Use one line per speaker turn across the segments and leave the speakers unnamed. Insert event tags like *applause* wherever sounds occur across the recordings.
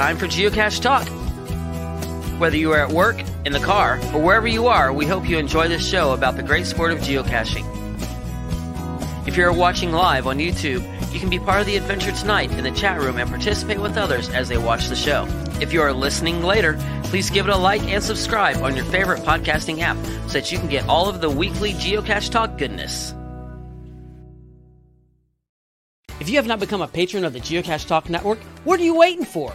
time for Geocache Talk. Whether you are at work, in the car, or wherever you are, we hope you enjoy this show about the great sport of geocaching. If you're watching live on YouTube, you can be part of the adventure tonight in the chat room and participate with others as they watch the show. If you are listening later, please give it a like and subscribe on your favorite podcasting app so that you can get all of the weekly Geocache Talk goodness. If you have not become a patron of the Geocache Talk Network, what are you waiting for?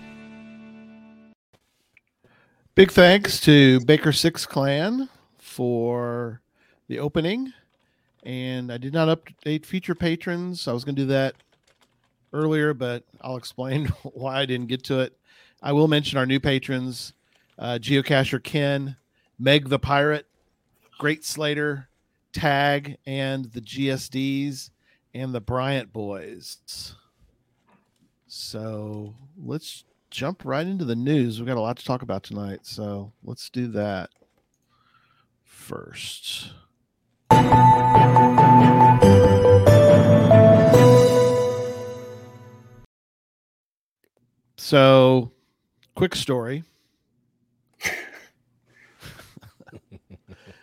Big thanks to Baker Six Clan for the opening. And I did not update feature patrons. I was going to do that earlier, but I'll explain *laughs* why I didn't get to it. I will mention our new patrons uh, Geocacher Ken, Meg the Pirate, Great Slater, Tag, and the GSDs, and the Bryant Boys. So let's jump right into the news. We've got a lot to talk about tonight, so let's do that first. So, quick story. *laughs*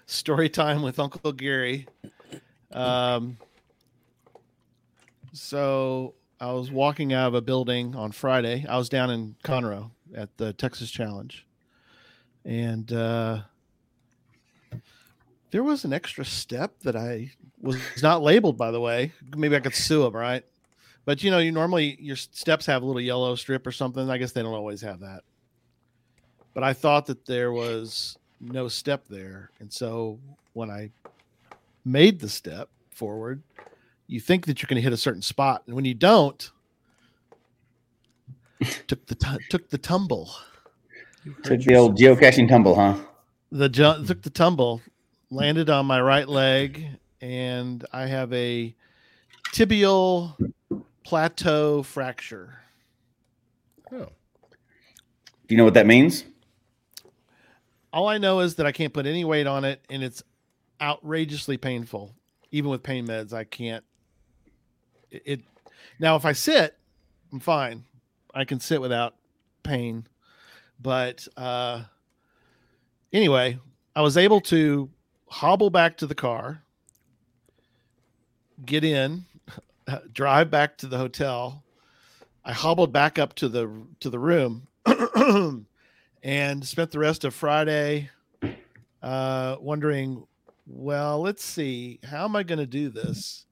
story time with Uncle Gary. Um, so I was walking out of a building on Friday. I was down in Conroe at the Texas Challenge, and uh, there was an extra step that I was not labeled. By the way, maybe I could sue them, right? But you know, you normally your steps have a little yellow strip or something. I guess they don't always have that. But I thought that there was no step there, and so when I made the step forward, you think that you're going to hit a certain spot, and when you don't, *laughs* took the t- took the tumble.
Took the old geocaching tumble, huh?
The ju- took the tumble, landed on my right leg, and I have a tibial plateau fracture.
Oh. Do you know what that means?
All I know is that I can't put any weight on it, and it's outrageously painful. Even with pain meds, I can't. It, now, if I sit, I'm fine. I can sit without pain, but uh, anyway, I was able to hobble back to the car, get in, *laughs* drive back to the hotel. I hobbled back up to the to the room *clears throat* and spent the rest of Friday uh, wondering, well, let's see, how am I going to do this?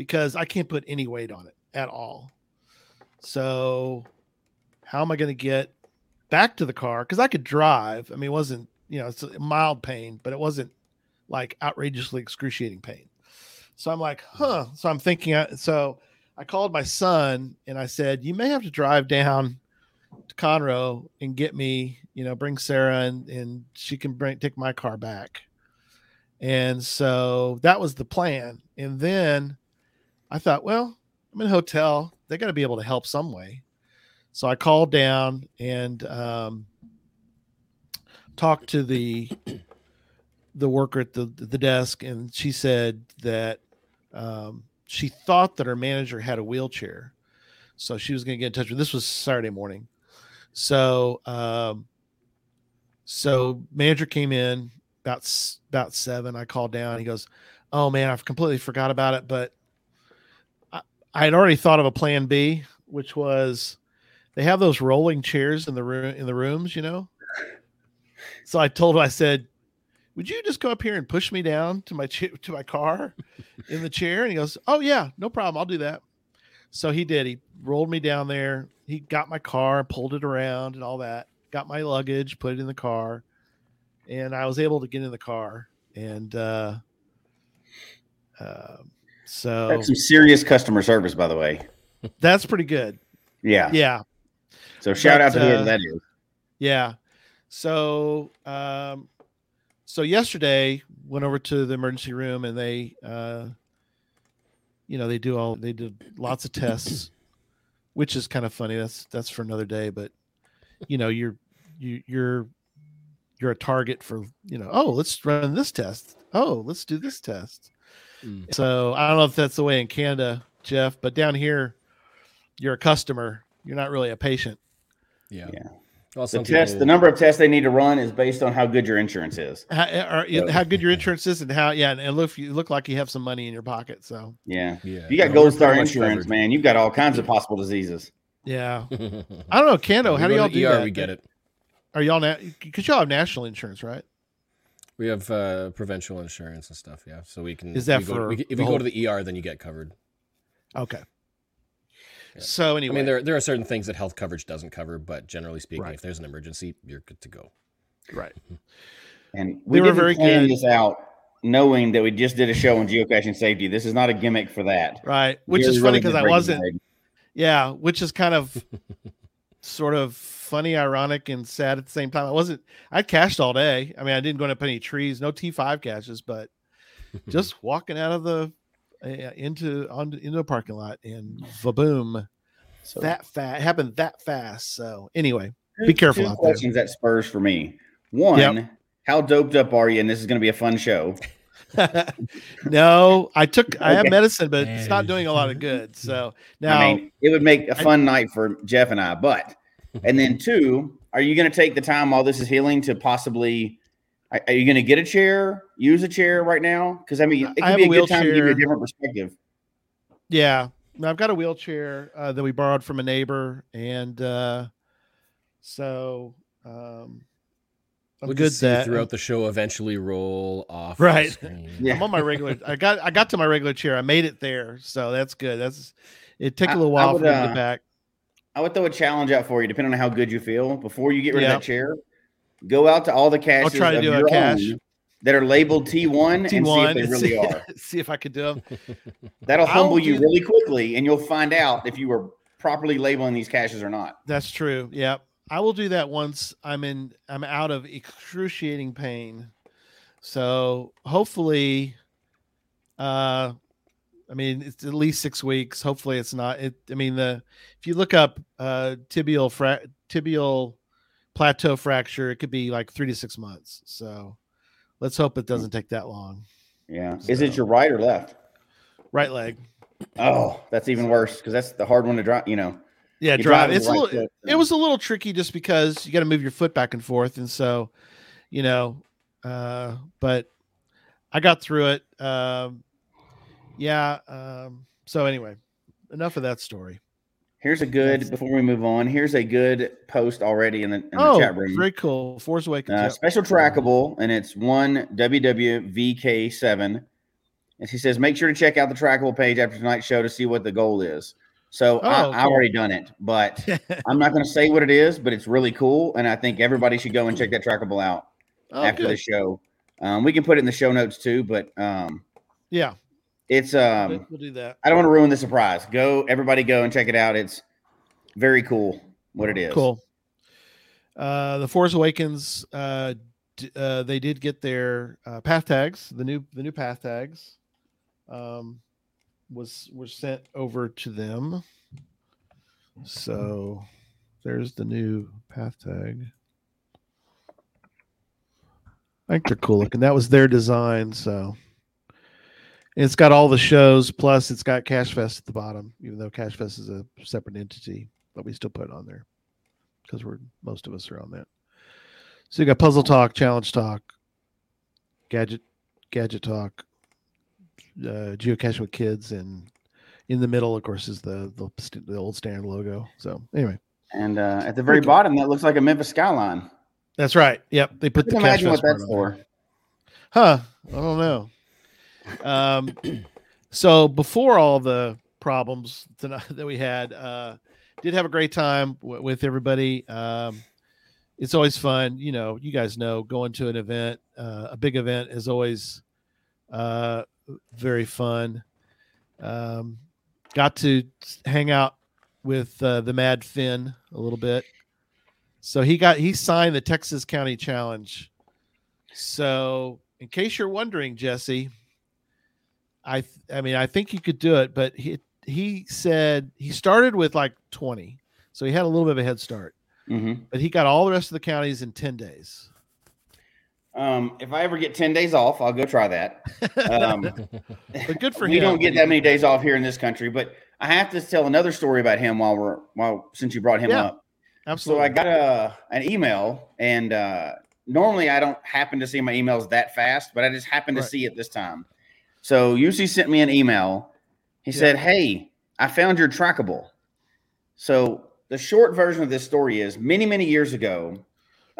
Because I can't put any weight on it at all. So, how am I going to get back to the car? Because I could drive. I mean, it wasn't, you know, it's a mild pain, but it wasn't like outrageously excruciating pain. So I'm like, huh. So I'm thinking, uh, so I called my son and I said, you may have to drive down to Conroe and get me, you know, bring Sarah and, and she can bring, take my car back. And so that was the plan. And then I thought, well, I'm in a hotel. They got to be able to help some way. So I called down and um, talked to the the worker at the the desk, and she said that um, she thought that her manager had a wheelchair, so she was going to get in touch with. This was Saturday morning, so um, so manager came in about about seven. I called down. He goes, "Oh man, I've completely forgot about it, but I, had already thought of a plan B, which was they have those rolling chairs in the room in the rooms, you know." So I told him, I said, would you just go up here and push me down to my to my car in the chair? And he goes, oh yeah, no problem, I'll do that. So he did. He rolled me down there. He got my car, pulled it around, and all that. Got my luggage, put it in the car, and I was able to get in the car. And uh, uh, so
That's some serious customer service, by the way.
that's pretty good.
Yeah.
Yeah,
So shout
But,
out to
uh,
that is.
Yeah. So um so yesterday went over to the emergency room and they uh you know they do all they did lots of tests which is kind of funny that's that's for another day but you know you're you you're you're a target for you know oh let's run this test oh let's do this test
Mm.
so i don't know if that's the way in canada jeff but down here you're a customer you're not really a patient
Yeah.
Yeah.
Well,
The test,
people-
the number of tests they need to run is based on how good your insurance is.
how, are,
So-
how good your *laughs* insurance is and how yeah and look you look like you have some money in your pocket so
Yeah.
Yeah.
If you got
No,
Gold Star insurance,
covered.
man, you've got all kinds of possible diseases.
yeah *laughs* i don't know kendo how do y'all do
ER,
that
We get it.
are y'all na- because y'all have national insurance right
We have uh, provincial insurance and stuff. Yeah, so we can.
Is that
we go-
for
we, if you
whole-
go to the ER, then you get covered.
okay
Yeah.
so anyway
I mean, there there are certain things that health coverage doesn't cover, but generally speaking,
Right.
if there's an emergency, you're good to go.
right
And we
They were very
plan
good.
this out knowing that we just did a show on geocaching safety. This is not a gimmick for that.
right which
Jerry
is funny because
did
i wasn't
down.
yeah which is kind of *laughs* sort of funny ironic and sad at the same time i wasn't i cached all day i mean i didn't go up any trees no t5 caches but *laughs* just walking out of the uh, into on into the parking lot and vaboom
So
that fast happened that fast so anyway be careful
Two
out there.
questions at Spurs for me. One, how doped up are you? And this is going to be a fun show. *laughs*
no i took i have medicine but it's not doing a lot of good so now
I mean, it would make a fun night for Jeff and I. But, *laughs* and then two, are you going to take the time while this is healing to possibly? Are are you going to get a chair? Use a chair right now? Because I mean, it
I
could
have
be
a
a good time to give you a
wheelchair.
different perspective.
Yeah, no, I've got a wheelchair uh, that we borrowed from a neighbor, and uh, so um, I'm
We'll
good
just see
that
throughout the show eventually roll off.
Right.
Yeah.
I'm on my regular. I got I got to my regular chair. I made it there, so that's good. That's it. Took a little
I
while
would,
for me to
uh,
get back.
I would throw a challenge out for you, depending on how good you feel. Before you get rid
Yeah.
of that chair, go out to all the caches
try to
of
do a
your
cache.
own that are labeled T1 and see if they really
see,
are. *laughs*
see if I could do them. *laughs*
That'll
I'll
humble you
do-
really quickly, and you'll find out if you were properly labeling these caches or not.
That's true. Yep. I will do that once I'm in I'm out of excruciating pain. So hopefully uh I mean it's at least 6 weeks. Hopefully it's not it I mean the if you look up uh tibial fra- tibial plateau fracture it could be like 3 to 6 months. So let's hope it doesn't take that long.
Yeah. Is it your right or left?
Right leg.
Oh, that's even worse because that's the hard one to drive. You know,
Yeah, drive. It's a little,
foot,
it was a little tricky just because you got to move your foot back and forth, and so, you know, uh, but I got through it. Um, yeah. Um, so anyway, enough of that story.
here's a good. Before we move on, here's a good post already in the, in the
oh,
chat room.
very cool. Force Awakens.
Uh, special trackable, and it's one WWVK7. And he says, make sure to check out the trackable page after tonight's show to see what the goal is. So I,
Oh,
I
cool.
already done it, but *laughs* I'm not going to say what it is, but it's really cool, and I think everybody should go and check that trackable out
oh,
after
good.
the show. Um, we can put it in the show notes too, but um,
Yeah,
it's um,
we'll do that.
I don't want to ruin the surprise. Go, everybody, go and check it out. It's very cool. What it is.
Cool. Uh, the Force Awakens. Uh, d- uh, they did get their uh, path tags. The new the new path tags. Um, was was sent over to them. So mm-hmm. there's the new path tag. I think they're cool looking. That was their design. So And it's got all the shows, plus it's got Cache Fest at the bottom, even though Cache Fest is a separate entity, but we still put it on there because we're most of us are on that. So you got Puzzle Talk, Challenge Talk, Gadget Gadget Talk, uh, Geocaching with Kids, and in the middle, of course, is the the, the old standard logo. So anyway,
And uh, at the very bottom, that looks like a Memphis skyline.
that's right. Yep, they put the
can
Cash
imagine what that's for.
Huh? I don't know. Um, so before all the problems tonight *laughs* that we had, uh, did have a great time w- with everybody. Um, it's always fun, you know. You guys know going to an event, uh, a big event, is always uh, very fun. Um, got to hang out with uh, the Mad Finn a little bit. So he got he signed the Texas County Challenge. So in case you're wondering, Jesse, I th- I mean I think you could do it, but he he said he started with like 20, so he had a little bit of a head start,
hmm
but he got all the rest of the counties in 10 days.
Um, if I ever get 10 days off, I'll go try that. Um, *laughs*
But good for
we
him.
don't get that many days off here in this country, but I have to tell another story about him while we're while since you brought him
Yeah,
up.
Absolutely.
So I got a an email, and uh, normally I don't happen to see my emails that fast, but I just happened to see it this time. So UC sent me an email. He
Yeah.
said, "Hey, I found your trackable." So the short version of this story is: many many years ago,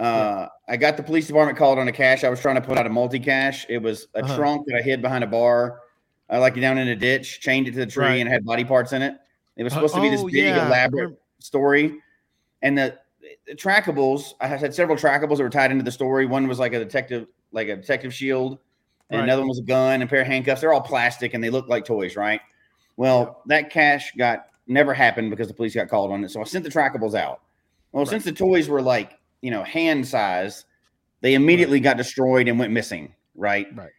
uh, I got the police department called on a cache. I was trying to put out a multi cache. It was a
Uh-huh.
trunk that I hid behind a bar, uh, like down in a ditch, chained it to the tree,
Right.
and had body parts in it. It was
Uh,
supposed to be this
oh,
big
yeah.
elaborate story and the, the trackables i had several trackables that were tied into the story one was like a detective like a detective shield and
Right.
another one was a gun and a pair of handcuffs they're all plastic and they look like toys right well that cache got never happened because the police got called on it so i sent the trackables out well since the toys were like you know hand size they immediately got destroyed and went missing right
Right.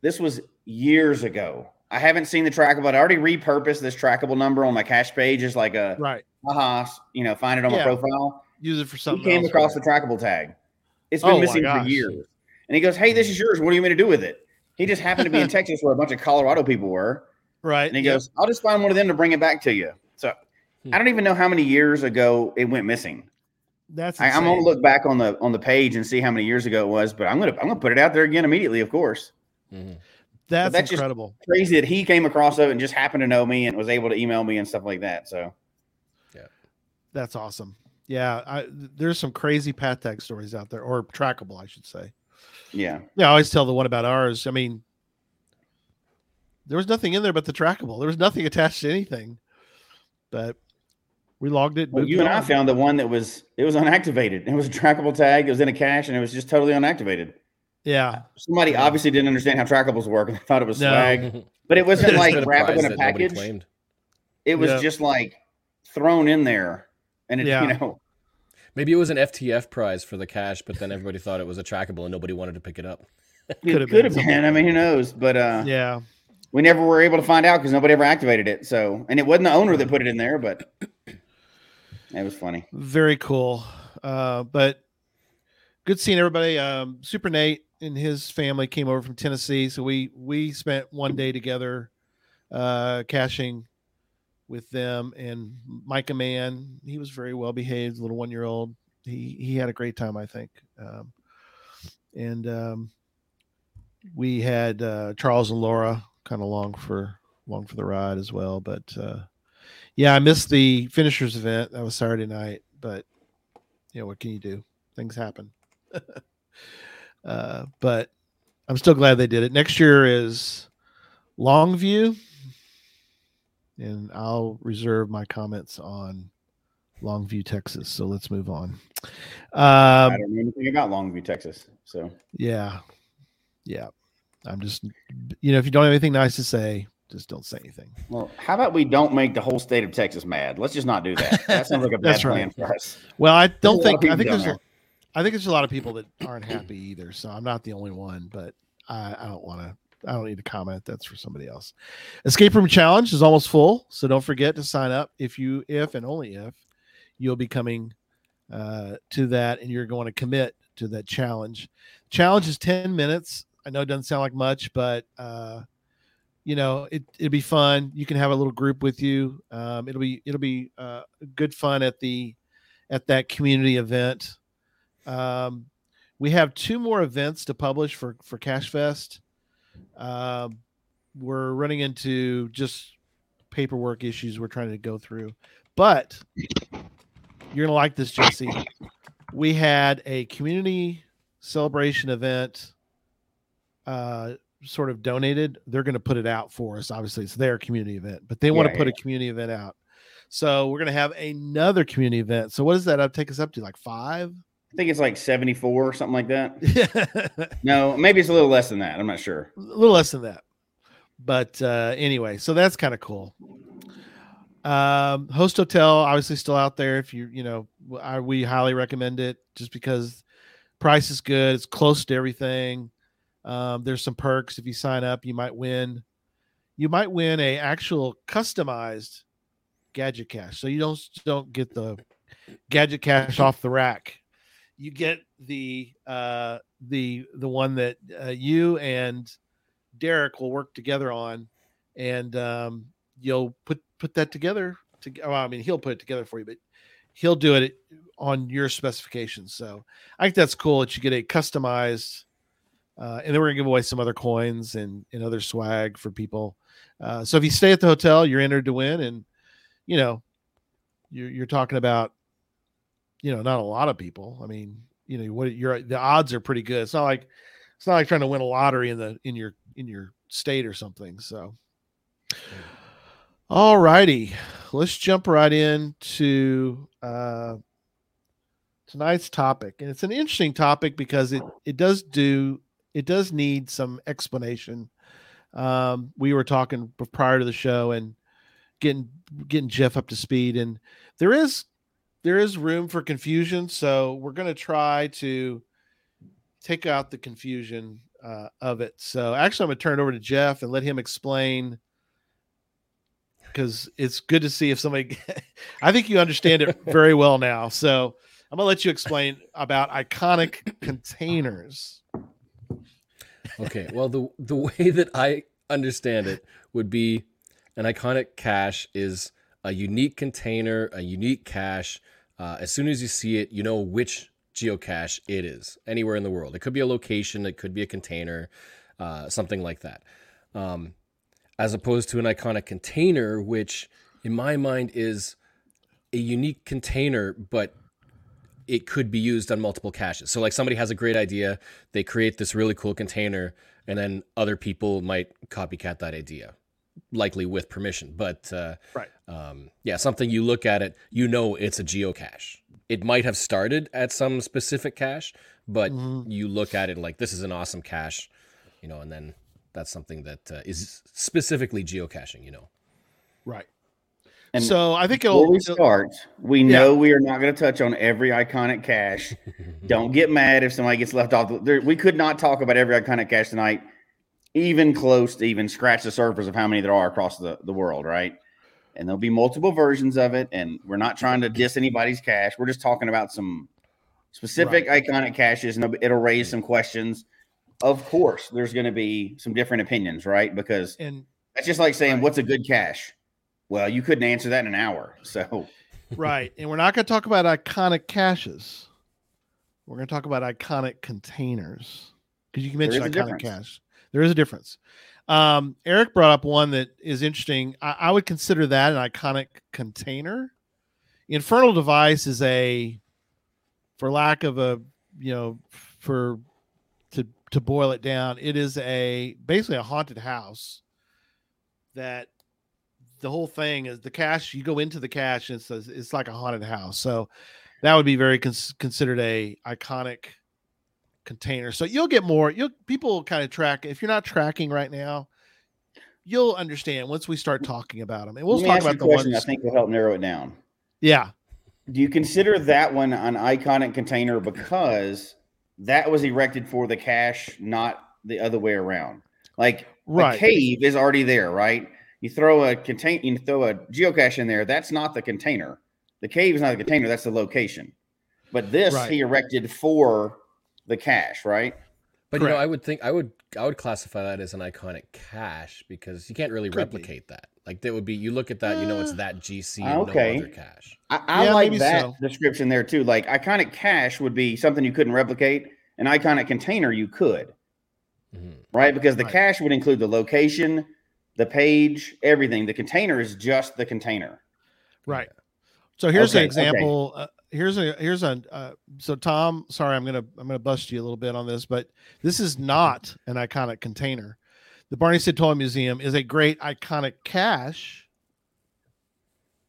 this was years ago i haven't seen the trackable i already repurposed this trackable number on my cache page as like a
right.
haha, you know, find it on
Yeah.
my profile.
Use it for something.
He came
else,
across
right?
the trackable tag. It's been
Oh
missing for years. And he goes, Hey, this is yours. What do you mean to do with it? He just happened to be in *laughs* Texas where a bunch of Colorado people were.
right.
And he
yep.
goes, I'll just find one of them to bring it back to you. So
Hmm.
I don't even know how many years ago it went missing.
"That's
I, I'm gonna look back on the on the page and see how many years ago it was, but I'm gonna I'm gonna put it out there again immediately, of course.
Mhm.
That's,
that's just-
incredible."
Crazy that he came across it and just happened to know me and was able to email me and stuff like that. So yeah,
That's awesome. Yeah, I, there's some crazy path tag stories out there, or trackable, I should say.
yeah.
Yeah, I always tell the one about ours. I mean, there was nothing in there but the trackable. There was nothing attached to anything, but we logged it.
Well,
moved
you
it
and I found the one that was it was unactivated. It was a trackable tag. It was in a cache, and it was just totally unactivated.
Yeah,
Somebody
Yeah.
obviously didn't understand how trackables work and thought it was
No.
swag, *laughs* but it wasn't like wrapped up in a package. It was
Yeah.
just like thrown in there, and it
Yeah.
you know
Maybe it was an FTF prize for the cache, but then everybody thought it was a trackable and nobody wanted to pick it up.
it
Could've
could have
been
been. I mean, who knows? But uh,
yeah,
we never were able to find out because nobody ever activated it. So, and it wasn't the owner that put it in there, but it was funny.
very cool. Uh, but good seeing everybody. Um, Super Nate and his family came over from Tennessee, so we we spent one day together, uh, caching with them. And Micah Man, he was very well behaved, little one year old. He he had a great time, I think. Um, and um, we had uh, Charles and Laura kind of long for long for the ride as well. But uh, yeah, I missed the finishers event. That was Saturday night, but you know what can you do? Things happen. *laughs* uh, but I'm still glad they did it. Next year is Longview, and I'll reserve my comments on Longview, Texas. So let's move on.
I
Um,
don't know anything about Longview, Texas. So
yeah, yeah. I'm just, you know, if you don't have anything nice to say, just don't say anything.
Well, how about we don't make the whole state of Texas mad? Let's just not do that. *laughs* That sounds like a bad
right.
plan for us.
Well, I don't think I think there's a. I think there's a lot of people that aren't happy either. So I'm not the only one, but I, I don't want to. I don't need to comment. That's for somebody else. Escape room challenge is almost full, so don't forget to sign up if you, if and only if you'll be coming uh, to that, and you're going to commit to that challenge. Challenge is ten minutes. I know it doesn't sound like much, but uh, you know it it'll be fun. You can have a little group with you. Um, it'll be it'll be uh, good fun at the at that community event. Um, we have two more events to publish for for Cache Fest. Um, we're running into just paperwork issues we're trying to go through, but you're gonna like this, Jesse. We had a community celebration event uh, sort of donated, they're going to put it out for us. Obviously, it's their community event, but they want to
Yeah,
put
yeah,
a community event out. So we're going to have another community event. So what does that up take us up to? Like five?
I think it's like 74 or something like that.
a *laughs*
No, maybe it's a little less than that. I'm not sure.
A little less than that. But uh, anyway, so that's kind of cool. Um, Host Hotel, obviously, still out there. If you, you know, I, we highly recommend it just because price is good. It's close to everything. Um, there's some perks if you sign up. You might win. You might win a actual customized gadget cache. So you don't don't get the gadget cache off the rack. You get the uh, the the one that uh, you and Derek will work together on, and um, you'll put put that together. To, well, I mean, he'll put it together for you, but he'll do it on your specifications. So I think that's cool that you get a customized. Uh, and then we're gonna give away some other coins and, and other swag for people. Uh, so if you stay at the hotel, you're entered to win, and you know, you're you're talking about, you know, not a lot of people. I mean, you know, what you're the odds are pretty good. It's not like it's not like trying to win a lottery in the in your in your state or something. So, all righty, let's jump right into uh, tonight's topic, and it's an interesting topic because it it does do it does need some explanation. Um, we were talking prior to the show and getting getting Jeff up to speed, and there is there is room for confusion. So we're going to try to take out the confusion uh, of it. So actually, I'm going to turn it over to Jeff and let him explain because it's good to see if somebody. *laughs* I think you understand it *laughs* very well now. So I'm going to let you explain about iconic containers.
Okay. Well, the the way that I understand it would be an iconic cache is a unique container, a unique cache. Uh, as soon as you see it, you know which geocache it is anywhere in the world. It could be a location, it could be a container, uh, something like that. Um, as opposed to an iconic container, which in my mind is a unique container, but it could be used on multiple caches. So like somebody has a great idea, they create this really cool container, and then other people might copycat that idea, likely with permission. But uh,
Right.
um, yeah, something you look at it, you know it's a geocache. It might have started at some specific cache, but
Mhm.
you look at it like this is an awesome cache, you know, and then that's something that uh, is specifically geocaching, you know.
Right.
And
so I think
Before
it'll,
we
it'll-
start, we
Yeah.
know we are not going to touch on every iconic cache. *laughs* Don't get mad if somebody gets left off. There, we could not talk about every iconic cache tonight, even close to even scratch the surface of how many there are across the, the world, right? And there'll be multiple versions of it. And we're not trying to diss anybody's cache. We're just talking about some specific iconic caches, and it'll raise some questions. Of course, there's going to be some different opinions, right? Because
and
that's just like saying,
Right.
what's a good cache? Well, you couldn't answer that in an hour. *laughs* So,
right, and we're not going to talk about iconic caches. We're going to talk about iconic containers because you can mention iconic cache. There is a difference. Um, Eric brought up one that is interesting. I, I would consider that an iconic container. Infernal device is a, for lack of a, you know, for to to boil it down, it is a basically a haunted house that the whole thing is the cache you go into the cache and it's it's like a haunted house so that would be very cons- considered a iconic container so you'll get more you'll people kind of track if you're not tracking right now you'll understand once we start talking about them and we'll talk about the
question
ones
I think will help narrow it down.
yeah
Do you consider that one an iconic container because that was erected for the cache, not the other way around? Like
Right.
a cave is already there, right? You throw a contain, you throw a geocache in there. That's not the container. The cave is not the container. That's the location. But this
Right.
he erected for the cache, right?
But you know, I would think I would I would classify that as an iconic cache because you can't really
Could be.
replicate that. Like that would be you look at that, you know it's
Uh,
that GC and
okay.
no other cache.
I, I
Yeah,
like that
so.
description there too. Like iconic cache would be something you couldn't replicate. An iconic container you could.
Mhm.
right? Because the
Right.
cache would include the location, the page, everything. The container is just the container.
right so here's an
Okay, okay.
example uh, here's a here's a uh, so Tom. Sorry, I'm gonna I'm gonna bust you a little bit on this, but this is not an iconic container. The Barney Sid Toy Museum is a great iconic cache,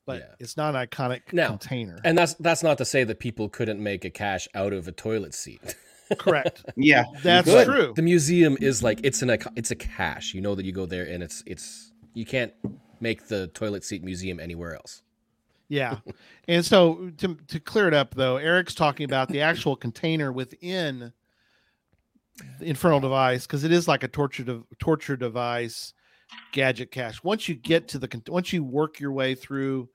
but
Yeah.
it's not an iconic
Now,
container.
And that's that's not to say that people couldn't make a cache out of a toilet seat. *laughs*
Correct. *laughs*
Yeah,
That's
good.
true.
the museum is like it's an ic- it's a cache. You know that you go there and it's it's you can't make the toilet seat museum anywhere else.
Yeah. And so to to clear it up though, Eric's talking about the actual container within the infernal device because it is like a torture de- torture device gadget cache. Once you get to the con- once you work your way through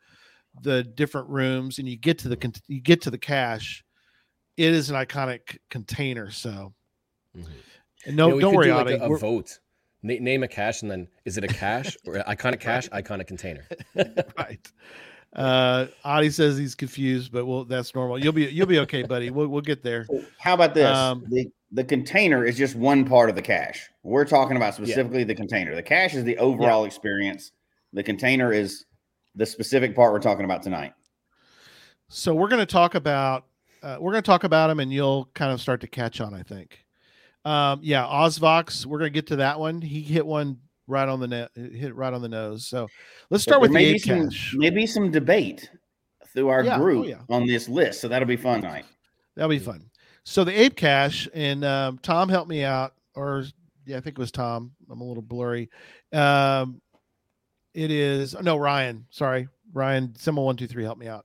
the different rooms and you get to the con- you get to the cache, it is an iconic container. So
Mhm.
and no,
You know,
don't worry,
do like
Audie.
a, a vote. Na- name a cache and then is it a cache or *laughs* iconic cache, iconic container? *laughs*
right. Uh, Audie says he's confused, but well, that's normal. You'll be you'll be okay, buddy. We'll we'll get there.
How about this?
Um,
the the container is just one part of the cache. We're talking about specifically the container. The cache is the overall experience. The container is the specific part we're talking about tonight.
So we're going to talk about uh, we're going to talk about him, and you'll kind of start to catch on. I think. Um, yeah, Osvox. We're going to get to that one. He hit one right on the net, hit right on the nose. So let's start with
there
the
may be
eight
some maybe some debate through our
Yeah, oh,
group
yeah.
on this list. So that'll be fun tonight.
That'll be fun. So the ape cache, and um, Tom helped me out, or yeah, I think it was Tom. I'm a little blurry. Um, it is no Ryan. Sorry, Ryan. Symbol one two three helped me out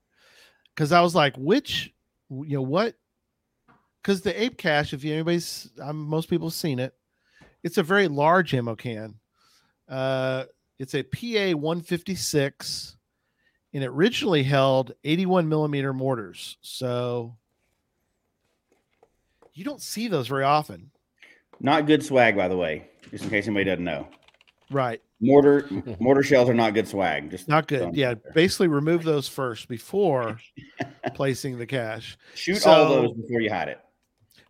because I was like, which you know what? Because the ape cache, if you anybody's, um, most people have seen it. It's a very large ammo can. Uh, it's a PA 156, and it originally held 81 millimeter mortars. So you don't see those very often,
Not good swag, by the way, just in case anybody doesn't know.
right?
Mortar *laughs* mortar shells are not good swag. Just
Not good. Yeah,
there.
basically remove those first before placing the cache. *laughs*
shoot all those before you hide it.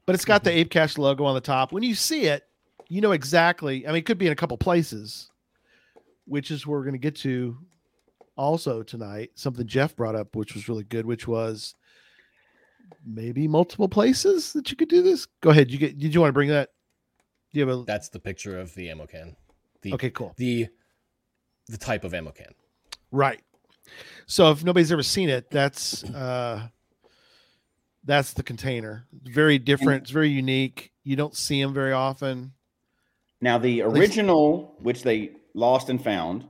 But it's got the mm-hmm. Ape Cache logo on the top. When you see it, you know exactly. I mean, it could be in a couple places, which is where we're going to get to also tonight. Something Jeff brought up, which was really good, which was maybe multiple places that you could do this. Go ahead. You get. Did you want to bring that? Do you have a?
That's the picture of the ammo can. The
Okay, cool.
the the type of ammo can.
Right. So if nobody's ever seen it, that's uh that's the container. Very different. It's very unique. You don't see them very often.
Now the
least-
original, which they lost and found,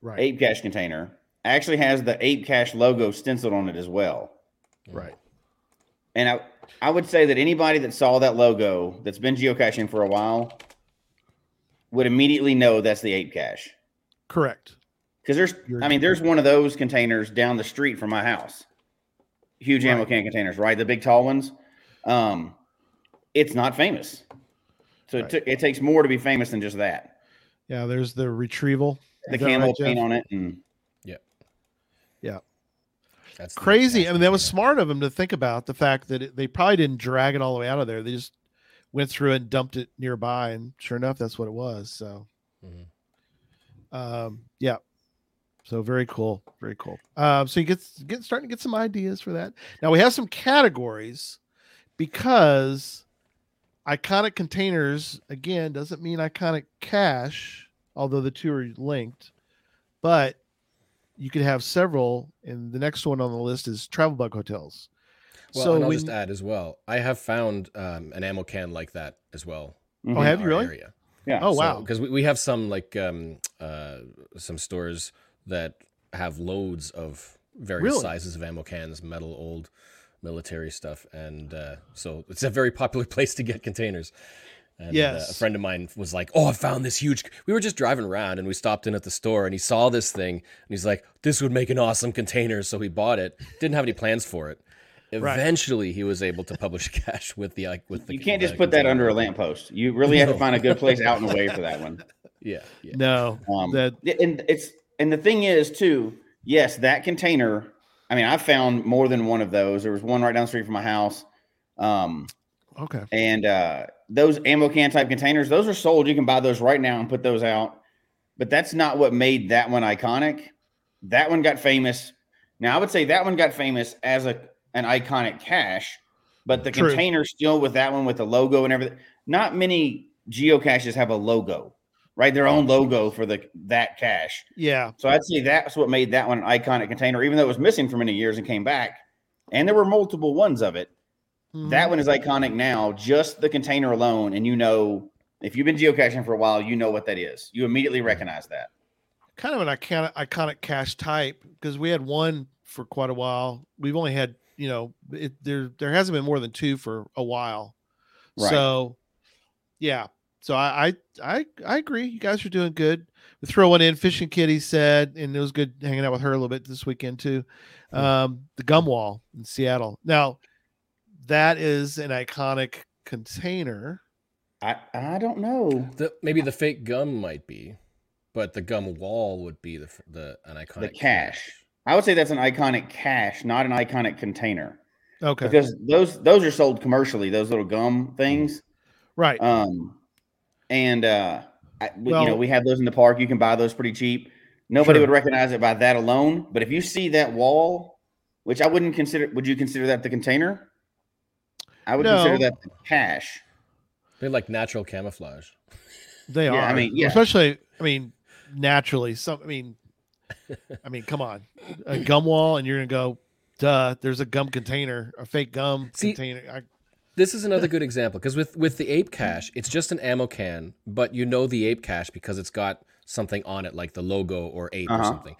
Right.
ape cache container actually has the ape cache logo stenciled on it as well.
Right.
And I, I would say that anybody that saw that logo that's been geocaching for a while would immediately know that's the ape cache.
Correct.
Because there's,
You're-
I mean, there's one of those containers down the street from my house. Huge ammo can containers, right? The big tall ones. Um, it's not famous, so it,
Right.
took it takes more to be famous than just that.
Yeah, there's the retrieval.
The
Is
camel
right,
paint on it, and
yeah, yeah.
That's
Crazy.
I mean, that was smart of them to think about the fact that it, they probably didn't drag it all the way out of there. They just went through and dumped it nearby, and sure enough, that's what it was. So,
Mhm.
um, yeah. So very cool, very cool. Um, so you get get starting to get some ideas for that. Now we have some categories because iconic containers again doesn't mean iconic cache, although the two are linked. But you could have several, and the next one on the list is travel bug hotels.
Well,
so
and I'll
when,
just add as well. I have found um, an ammo can like that as well.
Mhm.
Oh, have you really?
Area.
yeah,
oh wow,
Because we, we have some like um, uh, some stores that have loads of various
Really?
sizes of ammo cans, metal, old military stuff, and uh, so it's a very popular *laughs* place to get containers. And, uh, a friend of mine was like, "Oh, I found this huge." We were just driving around, and we stopped in at the store, and he saw this thing, and he's like, "This would make an awesome container." So he bought it. Didn't have any plans for it.
Right.
Eventually, he was able to publish *laughs* cache with the like with the.
you can't just put that under a lamppost. You really have to find a good place out and away for that one. *laughs*
Yeah, yeah.
no,
Um,
that
and it's and the thing is too. Yes, that container. I mean, I found more than one of those. There was one right down the street from my house. Um,
okay,
and uh, those ammo can type containers, those are sold. You can buy those right now and put those out. But that's not what made that one iconic. That one got famous. Now I would say that one got famous as a an iconic cache, but the
True.
container still with that one with the logo and everything. Not many geocaches have a logo, right? Their own logo for the that cache.
Yeah.
So I'd say that's what made that one an iconic container, even though it was missing for many years and came back. And there were multiple ones of it. That
Mhm.
one is iconic now, just the container alone. And you know, if you've been geocaching for a while, you know what that is. You immediately recognize that.
kind of an iconic iconic cache type because we had one for quite a while. We've only had you know it, there there hasn't been more than two for a while.
Right.
So yeah, so I, I I I agree. You guys are doing good. We throw one in. Fishing Kitty said, and it was good hanging out with her a little bit this weekend too. Um, the gum wall in Seattle. Now that is an iconic container.
I, I don't know.
The, maybe the fake gum might be, but the gum wall would be the f- the an iconic
The cache. I would say that's an iconic cache, not an iconic container.
Okay,
Because those those are sold commercially, those little gum things.
right.
Um, and uh, I, we- you know, we have those in the park. You can buy those pretty cheap. Nobody
Sure.
would recognize it by that alone. But if you see that wall, which I wouldn't consider, would you consider that the container? I would consider that the cache.
They're like natural camouflage.
They
Yeah,
are.
I mean, yeah.
Especially, I mean, naturally. Some. I mean, I mean, come on, a gum wall, and you're gonna go, duh. There's a gum container, a fake gum
See-
container. I,
This is another good example because with with the ape cache, it's just an ammo can, but you know the ape cache because it's got something on it like the logo or ape or
Uh-huh.
something.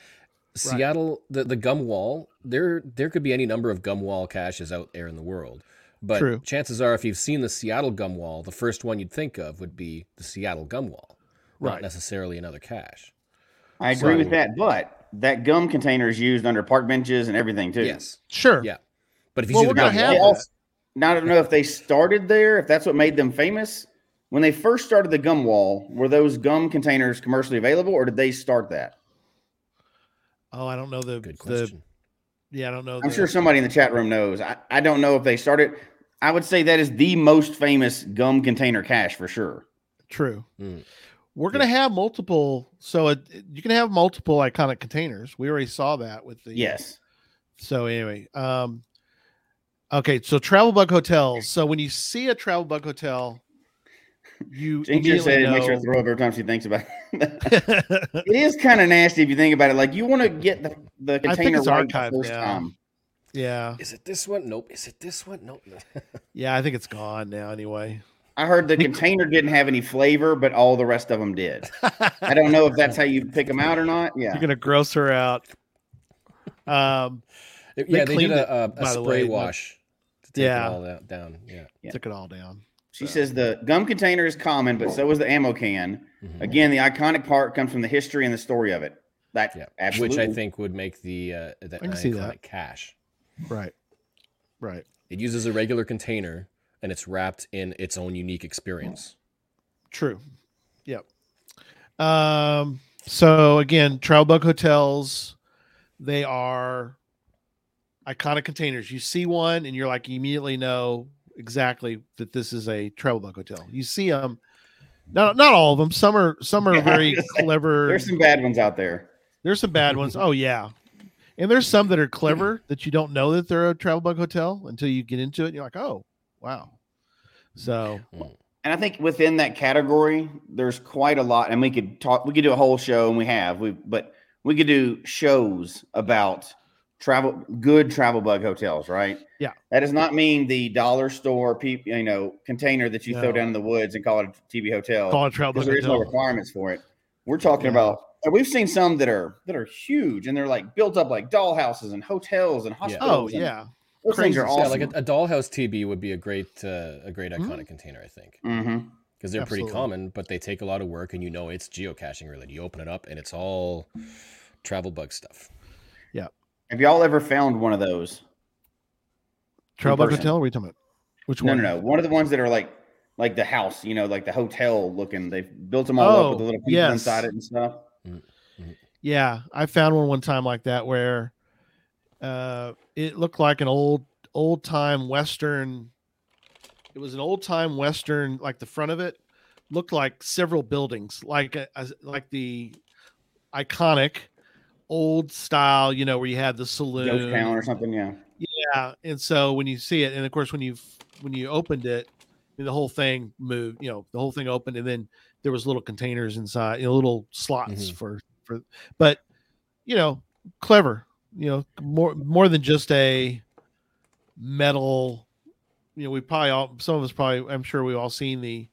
Seattle, the, the gum wall, there there could be any number of gum wall caches out there in the world. But
True.
chances are if you've seen the Seattle gum wall, the first one you'd think of would be the Seattle gum wall, not necessarily another cache.
I agree with that, but that gum container is used under park benches and everything too.
Yes.
sure.
Yeah. But if you
Well,
see
we're
the gum
have
also- now I don't know if they started there, if that's what made them famous. When they first started the gum wall, were those gum containers commercially available, or did they start that?
Oh, I don't know the
good
the. Yeah, I don't know.
I'm
the-
sure somebody in the chat room knows. I, I don't know if they started. I would say that is the most famous gum container cache for sure.
True.
Mm.
We're gonna have multiple. So it, you can have multiple iconic containers. We already saw that with the.
Yes.
So anyway, um, okay. So travel bug hotels. So when you see a travel bug hotel, you *laughs*
Jinx just said
immediately
it makes her throw up every time she thinks about *laughs* it. *laughs* it is kind of nasty if you think about it. Like you want to get the, the
think
container
it's
right the
archived
first
now.
time.
yeah,
Is it this one? Nope. Is it this one? Nope.
yeah. I think it's gone now. Anyway.
I heard the container didn't have any flavor, but all the rest of them did. *laughs* I don't know if that's how you pick them out or not. Yeah.
You're gonna gross her out. Um,
yeah, they did a, a, a spray
way, but-
wash to take
Yeah.
it all that down. Yeah.
Yeah.
took it all down.
She says the gum container is common, but so is the ammo can.
Mhm.
Again, the iconic part comes from the history and the story of it. That
Yeah,
absolutely.
which I think would make the uh, the
can see
iconic
that.
cache.
Right. Right.
It uses a regular container and it's wrapped in its own unique experience.
True. Yep. Um, so again, travel bug hotels, they are iconic containers. You see one and you're like, you immediately know exactly that this is a travel bug hotel. You see them, not not all of them. Some are some are
Yeah,
very
was gonna say,
clever.
There's some bad ones out there.
There's some bad ones. Oh yeah. And there's some that are clever that you don't know that they're a travel bug hotel until you get into it and you're like, oh, wow. So mm.
And I think within that category, there's quite a lot. And we could talk, we could do a whole show, and we have, we but we could do shows about travel, good travel bug hotels, right?
Yeah.
That does not mean the dollar store, peop, you know, container that you throw down in the woods and call it a TB hotel.
call it travel
because
bug
there is no requirements for it. We're talking
Yeah.
about. and We've seen some that are that are huge and they're like built up like doll houses and hotels and
Oh
hospitals. and
yeah.
Those things are
Crazy
yeah, like a, a dollhouse TB would be a great uh, a great iconic mm-hmm. container, I think,
mm-hmm.
because they're pretty common, but they take a lot of work, and you know it's geocaching related. You open it up, and it's all travel bug stuff. Yeah.
Have y'all ever found one of those?
Travel bug hotel. What are you talking about? Which one?
no, no. One of the ones that are like like the house, you know, like the hotel looking. They've built them all
Oh,
up with oh, the little people
yes.
inside it and stuff. Mm-hmm.
Yeah, I found one one time like that where uh, it looked like an old old time western. It was an old time western, like the front of it looked like several buildings, like a, as- like the iconic old style, you know, where you had the saloon.
town or something. Yeah.
Yeah, and so when you see it, and of course when you when you opened it, the whole thing moved. You know, the whole thing opened, and then there was little containers inside, you know, little slots
Mhm.
for for. But you know, clever. You know, more more than just a metal. You know, we probably all some of us probably. I'm sure we've all seen the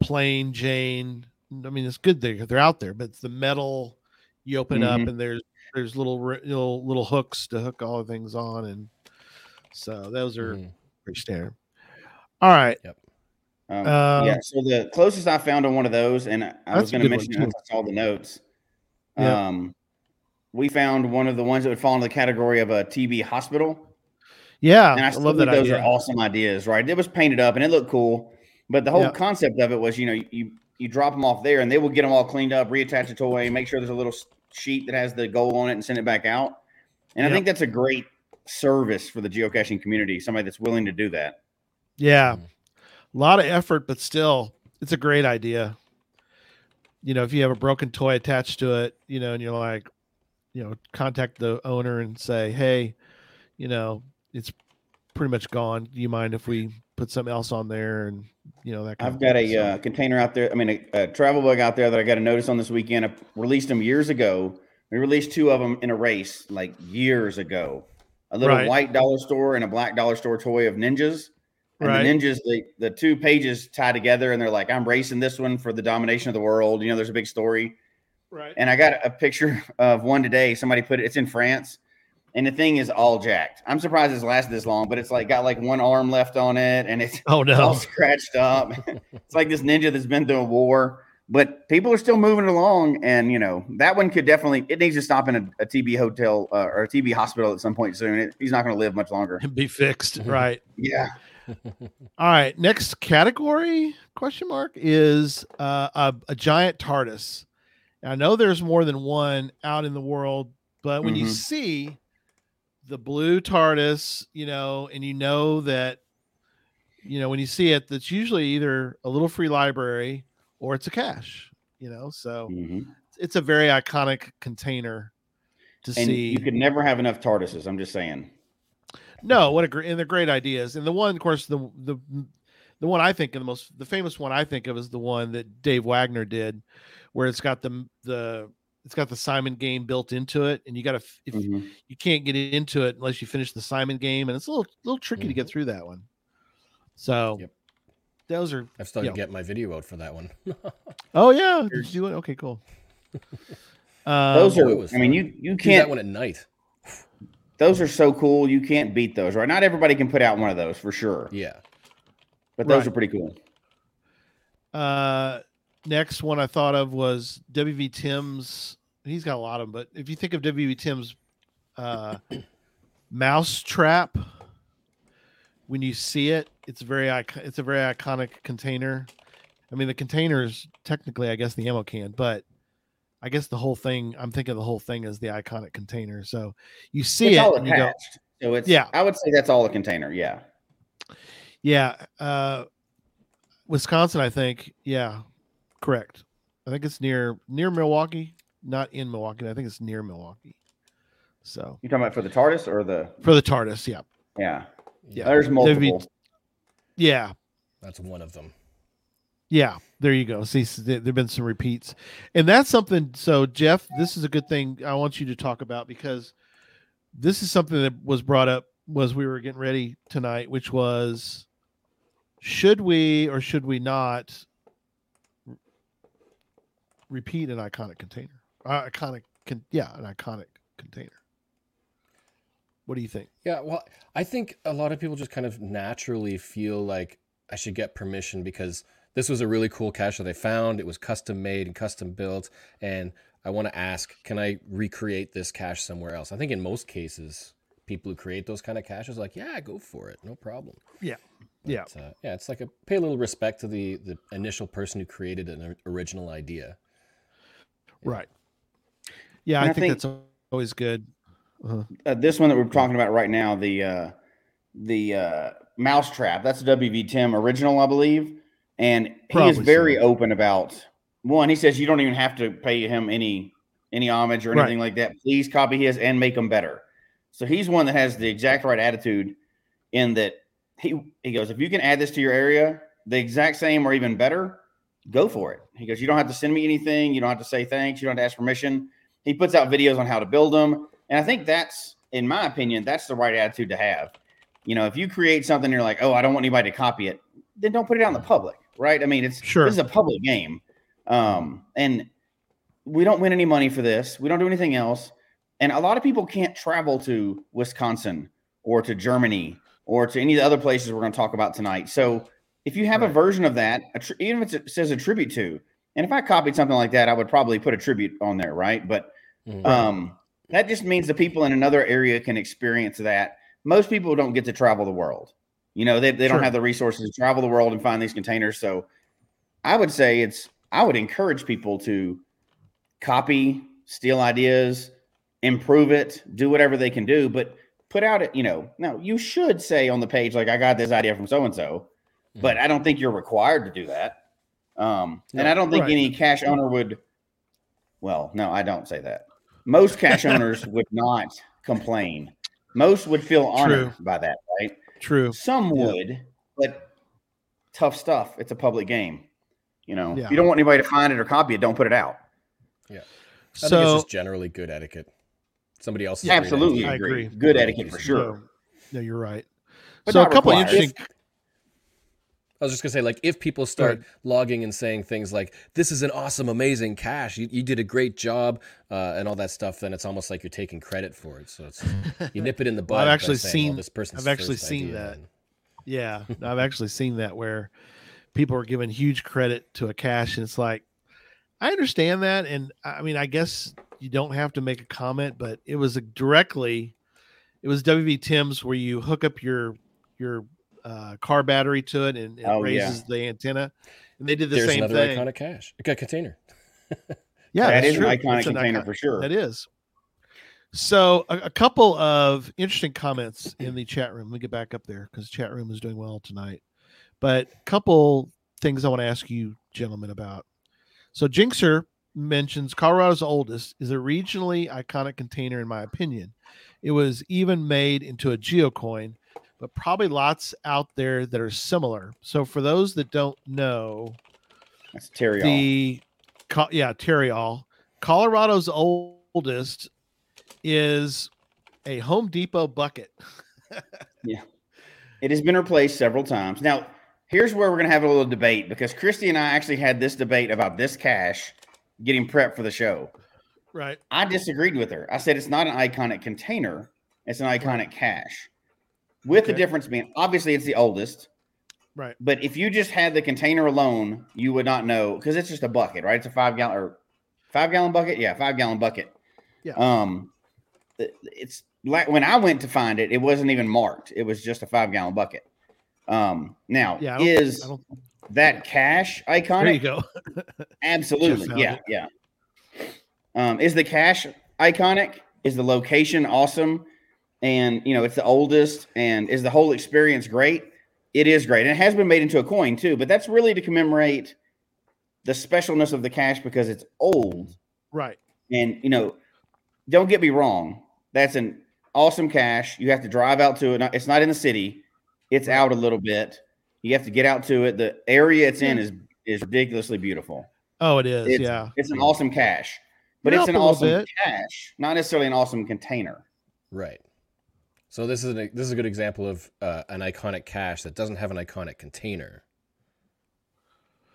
plain Jane. I mean, it's good they're, they're out there, but it's the metal. You open it up, and there's there's little little little hooks to hook all the things on, and so those are
Mhm.
pretty standard. All right,
Um,
Um,
yeah. So the closest I found on one of those, and I was going to mention it
too.
I saw the notes.
Yeah.
Um, we found one of the ones that would fall into the category of a TB hospital.
yeah,
and I,
I,
still
love
think
that
those
idea.
are awesome ideas, right? It was painted up and it looked cool, but the whole
Yeah.
concept of it was, you know, you you drop them off there and they will get them all cleaned up, reattach the toy, make sure there's a little sheet that has the goal on it, and send it back out. And
Yep.
I think that's a great service for the geocaching community. Somebody that's willing to do that.
Yeah, a lot of effort, but still, it's a great idea. You know, if you have a broken toy attached to it, you know, and you're like, you know, contact the owner and say, hey, you know, it's pretty much gone. Do you mind if we put something else on there? And you know, that kind
I've
of
got
thing.
a uh, container out there. I mean, a, a travel bug out there that I got a notice on this weekend. I released them years ago. We released two of them in a race like years ago. A little
Right.
white dollar store and a black dollar store toy of ninjas. And
Right.
the ninjas, the, the two pages tie together and they're like, I'm racing this one for the domination of the world. You know, there's a big story.
Right.
And I got a picture of one today. Somebody put it, it's in France. And the thing is all jacked. I'm surprised it's lasted this long, but it's like got like one arm left on it and it's
oh
it's all scratched up. *laughs* it's like this ninja that's been through a war, but people are still moving along. And you know that one could definitely it needs to stop in a, a TB hotel uh, or a TB hospital at some point soon. It, he's not going to live much longer. *laughs*
be fixed. *laughs* Right.
Yeah,
All right. Next category question mark is uh, a, a giant TARDIS. I know there's more than one out in the world, but when you
Mhm.
see the blue TARDIS, you know, and you know that, you know, when you see it, that's usually either a little free library or it's a cache, you know, so
Mhm.
it's a very iconic container to
and
see.
you could never have enough TARDISes. I'm just saying.
No, what a great and they're great ideas. And the one, of course, the the the one I think of the most the famous one I think of is the one that Dave Wagner did, where it's got the the it's got the Simon game built into it, and you got to if
Mhm.
you can't get into it unless you finish the Simon game, and it's a little little tricky to get through that one. So
Yep.
those are
I've still
Yeah.
to get my video out for that one. *laughs*
oh yeah, did you do it? Okay, cool. *laughs* Um,
Those
it
are.
was
I mean, you you
can't. That one at night. *sighs*
Those are so cool. You can't beat those, right? Not everybody can put out one of those for sure,
Yeah.
But those
Right.
are pretty cool.
Uh, next one I thought of was WV Tim's. He's got a lot of them, but if you think of WV Tim's uh, *coughs* mouse trap, when you see it, it's very it's a very iconic container. I mean, the container is technically, I guess, the ammo can, but I guess the whole thing. I'm thinking the whole thing is the iconic container. So you see
it's
it,
all
and you go,
attached. So it's
Yeah.
I would say that's all a container. Yeah.
Yeah, uh, Wisconsin, I think. Yeah, correct. I think it's near near Milwaukee, not in Milwaukee. I think it's near Milwaukee. So
You talking about for the TARDIS or the
for the TARDIS, yeah,
yeah.
Yeah.
There's multiple.
yeah,
That's one of them.
yeah. There you go. See, there've been some repeats, and that's something. So Jeff, this is a good thing. I want you to talk about because this is something that was brought up was we were getting ready tonight, which was should we or should we not repeat an iconic container? Uh, iconic, con- yeah, an iconic container. What do you think?
Yeah, well, I think a lot of people just kind of naturally feel like I should get permission because this was a really cool cache that I found. It was custom made and custom built, and I want to ask, can I recreate this cache somewhere else? I think in most cases, people who create those kind of caches are like, yeah, go for it, no problem.
Yeah, yeah,
uh, yeah, it's like a pay a little respect to the the initial person who created an original idea.
right. Yeah,
And
I,
I
think,
think-
that's always good. Uh-huh.
uh, this one that we're talking about right now, the uh, the uh, mousetrap. That's a WV Tim original, I believe, and he
Probably
is very
so.
open about one. He says you don't even have to pay him any any homage or
Right.
anything like that. Please copy his and make them better. So he's one that has the exact right attitude in that he he goes, if you can add this to your area, the exact same or even better, go for it. He goes, you don't have to send me anything, you don't have to say thanks, you don't have to ask permission. He puts out videos on how to build them, and I think that's, in my opinion, that's the right attitude to have. You know, if you create something, you're like, oh, I don't want anybody to copy it, then don't put it out in the public, right? I mean, it's
Sure.
this is a public game, um, and we don't win any money for this. We don't do anything else. And a lot of people can't travel to Wisconsin or to Germany or to any of the other places we're going to talk about tonight. So if you have a version of that, a tr- even if it says a tribute to, and if I copied something like that, I would probably put a tribute on there, right? But
Mhm.
um, that just means the people in another area can experience that. Most people don't get to travel the world. You know, they, they don't have the resources to travel the world and find these containers. So I would say it's, I would encourage people to copy, steal ideas, improve it, do whatever they can do, but put out it, you know, now you should say on the page, like, I got this idea from so and so, but I don't think you're required to do that. Um, and I don't think
Right.
any cache owner would, well, no, I don't say that. Most cache *laughs* owners would not complain. Most would feel honored by that, right?
True.
Some
Yeah.
would, but tough stuff. It's a public game. You know,
Yeah.
if you don't want anybody to find it or copy it, don't put it out. Yeah.
I think it's
So
just generally good etiquette. Somebody else.
Absolutely,
I
agree.
agree.
Good etiquette for sure.
no, no, you're right.
But
so a couple
required.
interesting.
I was just gonna say, like, if people start logging and saying things like, "This is an awesome, amazing cache. You, you did a great job," uh, and all that stuff, then it's almost like you're taking credit for it. So it's you nip it in the *laughs* bud.
I've actually
saying,
seen-
well, this person's
I've actually
first
seen
idea,
that.
and-
Yeah, *laughs* I've actually seen that where people are giving huge credit to a cache, and it's like, I understand that, and I mean, I guess you don't have to make a comment, but it was a directly, it was WV Tim's where you hook up your your uh, car battery to it and it
Oh, yeah.
raises the antenna, and they did the
There's
same
another
thing.
iconic cache, a container. *laughs*
Yeah,
that
that's true.
an iconic
It's an
container
icon-
for sure.
That is. So a, a couple of interesting comments in the chat room. Let me get back up there because chat room is doing well tonight. But a couple things I want to ask you, gentlemen, about. So Jinxer mentions Colorado's oldest is a regionally iconic container, in my opinion. It was even made into a geocoin, but probably lots out there that are similar. So for those that don't know,
That's Terry.
the Co- yeah Terriol, Colorado's oldest is a Home Depot bucket. *laughs* Yeah.
It has been replaced several times. Now, here's where we're going to have a little debate because Christy and I actually had this debate about this cache getting prepped for the show.
Right.
I disagreed with her. I said it's not an iconic container, it's an iconic cache. With the difference being, obviously, it's the oldest.
Right.
But if you just had the container alone, you would not know because it's just a bucket, right? It's a five gallon or five gallon bucket. Yeah, five gallon bucket.
Yeah.
Um, it's like when I went to find it, it wasn't even marked. It was just a five gallon bucket. Um, now
Yeah. I don't-
is
I don't,
that cache
there you go. *laughs*
Absolutely. Yeah.
it.
Yeah. Um, is the cache iconic? Is the location awesome? And you know, it's the oldest. And is the whole experience great? It is great. And it has been made into a coin too, but that's really to commemorate the specialness of the cache because it's old.
right.
And you know, don't get me wrong, that's an awesome cache. You have to drive out to it. It's not in the city. It's out a little bit. You have to get out to it. The area it's in is is ridiculously beautiful.
Oh, it is.
It's,
yeah.
it's an awesome cache, but it's an awesome
bit.
cache, not necessarily an awesome container.
Right. So this is an, this is a good example of uh, an iconic cache that doesn't have an iconic container.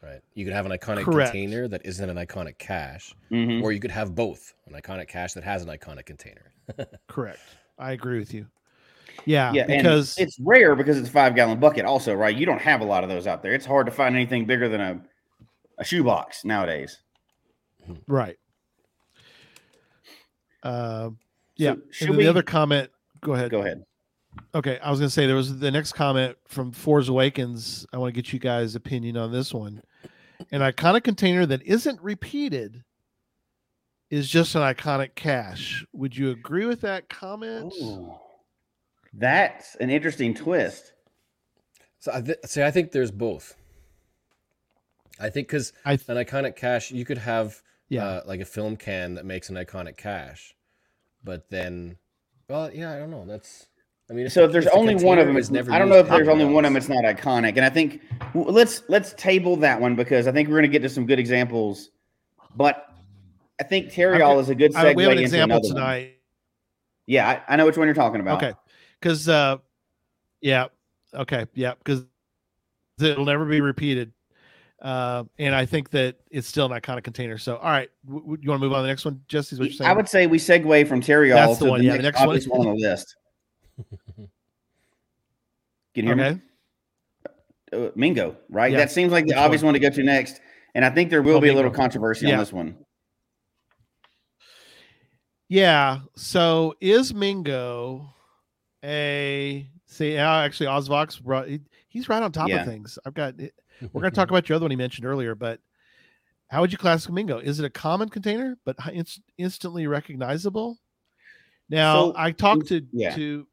Right. You could have an iconic
Correct.
container that isn't an iconic cache,
Mhm.
or you could have both an iconic cache that has an iconic container. *laughs*
Correct. I agree with you. Yeah.
Yeah,
because
it's rare because it's a five gallon bucket. Also, right? You don't have a lot of those out there. It's hard to find anything bigger than a a shoebox nowadays.
right. Uh, yeah.
So should we
the other comment. Go ahead.
go ahead?
Okay, I was going to say there was the next comment from Force Awakens. I want to get you guys' opinion on this one. An iconic container that isn't repeated is just an iconic cache. Would you agree with that comment?
Ooh. That's an interesting twist.
So I th- see. I think there's both. I think because
th-
an iconic cache, you could have
Yeah.
uh, like a film can that makes an iconic cache, but then Well, yeah, I don't know. That's. I mean,
so if there's
the
only one of them,
it's never
I don't know if there's only
anywhere
one of them. It's not iconic, and I think w- let's let's table that one because I think we're going to get to some good examples. But I think Terriol is a good
I- we have an
into
example
another one.
tonight.
Yeah, I, I know which one you're talking about.
Okay, because uh, yeah, okay, yeah, because it'll never be repeated. Uh, and I think that it's still an iconic container. So, all right, w- w- you want to move on to the next one, Jesse? What you're saying?
I would say we segue from Terriol
That's
to
the
the,
one, yeah, the
next,
next one.
obvious one. on the list. *laughs* Can you hear
okay.
me? Uh, Mingo, right?
Yeah.
That seems like the
Which
obvious
one?
one to go to next. And I think there will
Oh,
be a little controversy
Yeah.
on this one.
Yeah. So is Mingo a see? Now actually, Ozvox brought. He, he's right on top
Yeah.
of things. I've got. *laughs* We're going to talk about your other one he mentioned earlier, but how would you classify Mingo? Is it a common container but hi- inst- instantly recognizable? Now
So,
I talked to
yeah.
to.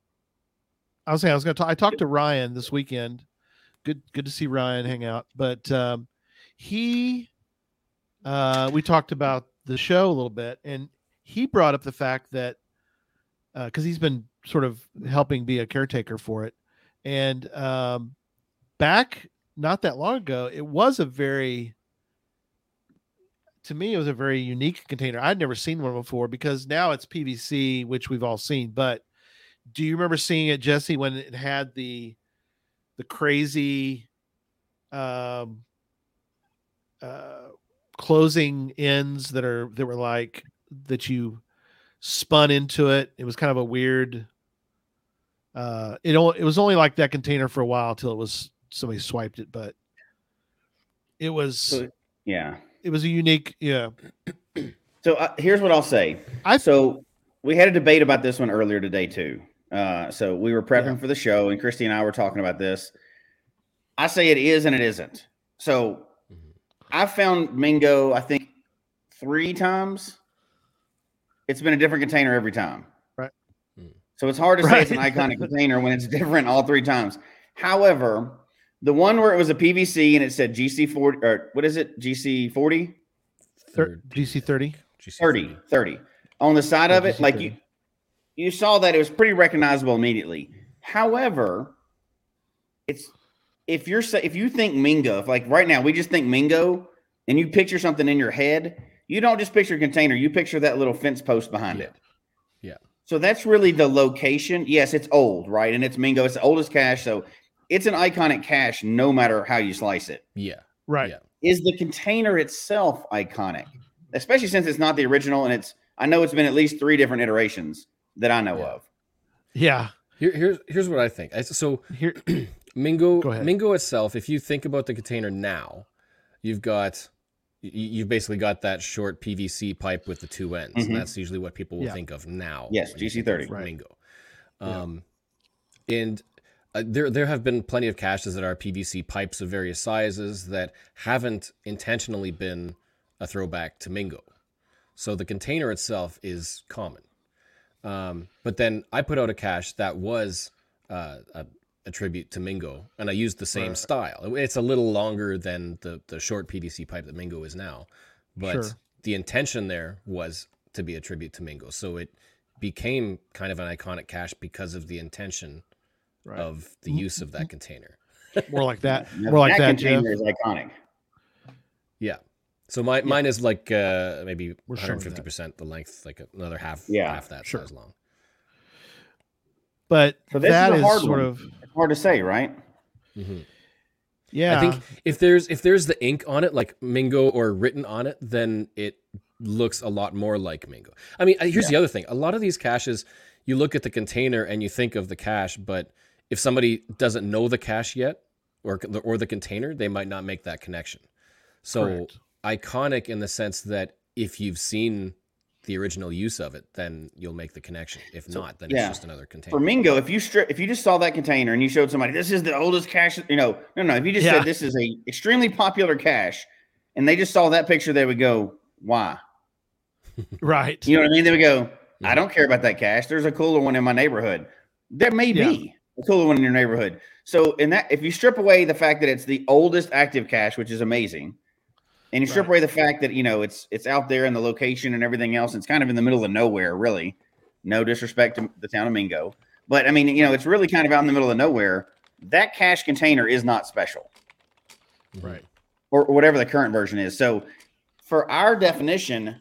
I was saying I was going to talk. I talked to Ryan this weekend. Good, good to see Ryan hang out. But um, he, uh, we talked about the show a little bit, and he brought up the fact that because he's been sort of helping be a caretaker for it, and um, back not that long ago, it was a very to me it was a very unique container. I'd never seen one before because now it's PVC, which we've all seen. But do you remember seeing it, Jesse, when it had the the crazy um uh closing ends that are that were like that you spun into it. It was kind of a weird uh it only it was only like that container for a while till it was somebody swiped it, but it was
So, yeah.
it was a unique yeah.
So uh, here's what I'll say.
I-
so we had a debate about this one earlier today too. Uh, so we were prepping
Yeah.
for the show, and Christy and I were talking about this. I say it is and it isn't. So
Mhm.
I found Mingo, I think, three times. It's been a different container every time.
Right.
So it's hard to say it's an *laughs* iconic container when it's different all three times. However, the one where it was a PVC and it said GC40 or what is it? GC40?
Thir- GC thirty.
GC
30 30 on the side
Yeah,
of it
GC
like you you saw that it was pretty recognizable immediately however it's if you're if you think mingo if like right now we just think mingo and you picture something in your head you don't just picture a container you picture that little fence post behind
Yeah.
it
Yeah.
So that's really the location yes it's old right and it's mingo it's the oldest cache so it's an iconic cache no matter how you slice it
Yeah.
Right.
Yeah.
is the container itself iconic, especially since it's not the original and it's I know it's been at least three different iterations that I know
Yeah.
of.
Yeah.
Here, here's here's what I think. I, so
Here *clears throat*
Mingo Mingo itself, if you think about the container now, you've got y- you've basically got that short PVC pipe with the two ends.
Mhm.
And that's usually what people will
Yeah.
think of now.
Yes,
when you think
GC30.
of
Right.
Mingo.
Yeah.
Um, and uh, there there have been plenty of caches that are PVC pipes of various sizes that haven't intentionally been a throwback to Mingo. So the container itself is common. Um, but then I put out a cache that was uh, a, a tribute to Mingo, and I used the same
Right.
style. It's a little longer than the the short PVC pipe that Mingo is now, but
Sure.
the intention there was to be a tribute to Mingo. So it became kind of an iconic cache because of the intention
right.
of the
Mm,
use of that container.
more like that.
Now, *laughs*
More like that, Jeff.
container is iconic.
Yeah. So my, mine is like uh, maybe
We're
150% the length, like another half,
Yeah,
half that
sure.
size long.
But
So this is
that
a
is sort
one.
of
It's hard to say, right?
hmm
yeah.
I think if there's if there's the ink on it, like Mingo or written on it, then it looks a lot more like Mingo. I mean, here's the other thing: a lot of these caches, you look at the container and you think of the cache, but if somebody doesn't know the cache yet, or or the container, they might not make that connection. So
Correct.
iconic in the sense that if you've seen the original use of it, then you'll make the connection. If not, then
yeah.
it's just another container.
For Mingo, if you strip, if you just saw that container and you showed somebody this is the oldest cache, you know, no, no. If you just
Yeah.
said this is a extremely popular cache, and they just saw that picture, they would go, "Why?"
right.
You know what I mean? They would go,
Yeah.
I mm-hmm. don't care about that cache. There's a cooler one in my neighborhood. There may be a cooler one in your neighborhood. So in that if you strip away the fact that it's the oldest active cache, which is amazing, and you strip
Right.
away the fact that you know it's it's out there in the location and everything else, it's kind of in the middle of nowhere, really. No disrespect to the town of Mingo, but I mean, you know, it's really kind of out in the middle of nowhere. That cache container is not special,
Right.
or, or whatever the current version is. So, for our definition,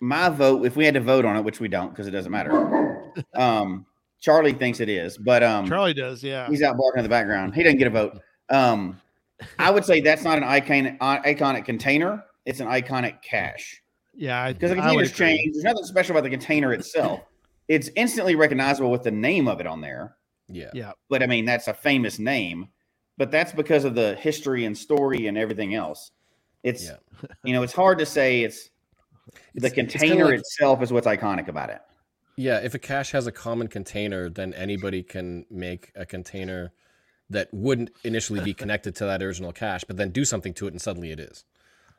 my vote, if we had to vote on it, which we don't because it doesn't matter. *laughs* Um, Charlie thinks it is, but um,
Charlie does, yeah.
He's out barking in the background. He doesn't get a vote. Um, I would say that's not an icon, uh, iconic container. It's an iconic cache
Yeah,
because the
I would
container's
agree.
changed. There's nothing special about the container itself. It's instantly recognizable with the name of it on there.
Yeah.
Yeah.
But I mean, that's a famous name. But that's because of the history and story and everything else. It's
Yeah.
you know, it's hard to say it's the
It's- it's
container
like-
itself is what's iconic about it.
Yeah, if a cache has a common container, then anybody can make a container that wouldn't initially be connected to that original cache, but then do something to it and suddenly it is.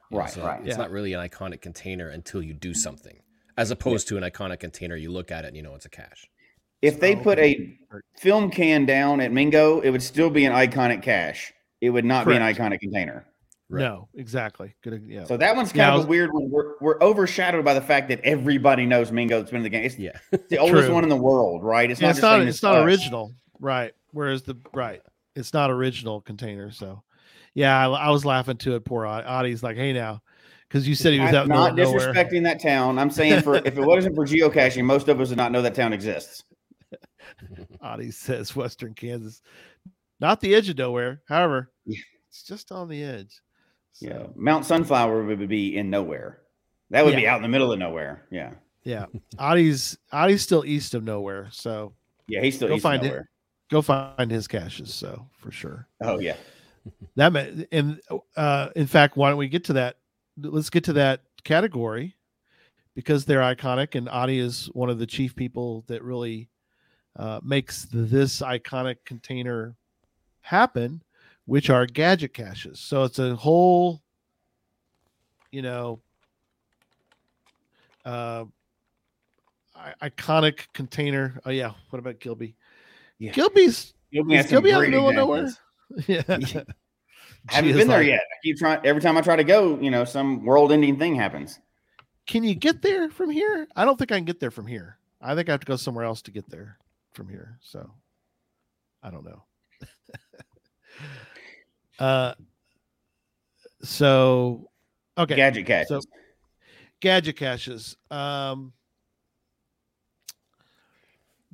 You know,
Right,
so
right.
It's
Yeah.
not really an iconic container until you do something, as opposed to an iconic container. You look at it and you know it's a cache.
If they
Oh,
put a film can down at Mingo, it would still be an iconic cache. It would not
Correct.
be an iconic container.
Right.
No, exactly. Good. Yeah.
So that one's kind
Yeah, I
of a weird one. We're, we're overshadowed by the fact that everybody knows Mingo that's been in the game. It's
Yeah.
the oldest
True.
one in the world, right? It's
Yeah,
not
it's
just
not. It's not original, right? Whereas the right, it's not original container. So, yeah, I, I was laughing to it. Poor. Audie's like, "Hey, now," because you said he was out
I'm
the
not
nowhere.
disrespecting that town. I'm saying for if it wasn't for geocaching, most of us would not know that town exists. *laughs*
Audie says Western Kansas, not the edge of nowhere. However,
Yeah.
it's just on the edge. So,
Yeah, Mount Sunflower would be in nowhere. That would be out in the middle of nowhere. Yeah,
yeah. Audie's Audie's still east of nowhere. So
yeah, he's still
Go
east
find it.
nowhere.
Go find his caches. So for sure.
Oh yeah,
That ma- and uh, in fact, why don't we get to that? Let's get to that category because they're iconic, and Audie is one of the chief people that really uh, makes this iconic container happen, which are gadget caches. So it's a whole, you know, uh, iconic container. Oh yeah, what about Gilby?
Yeah.
Gilby's Is
some
Gilby out the middle of
examples. *laughs*
yeah. *laughs*
I *laughs* haven't been there
like,
yet. I keep trying. Every time I try to go, you know, some world-ending thing happens.
Can you get there from here? I don't think I can get there from here. I think I have to go somewhere else to get there from here. So I don't know. uh so okay.
Gadget caches.
So gadget caches. Um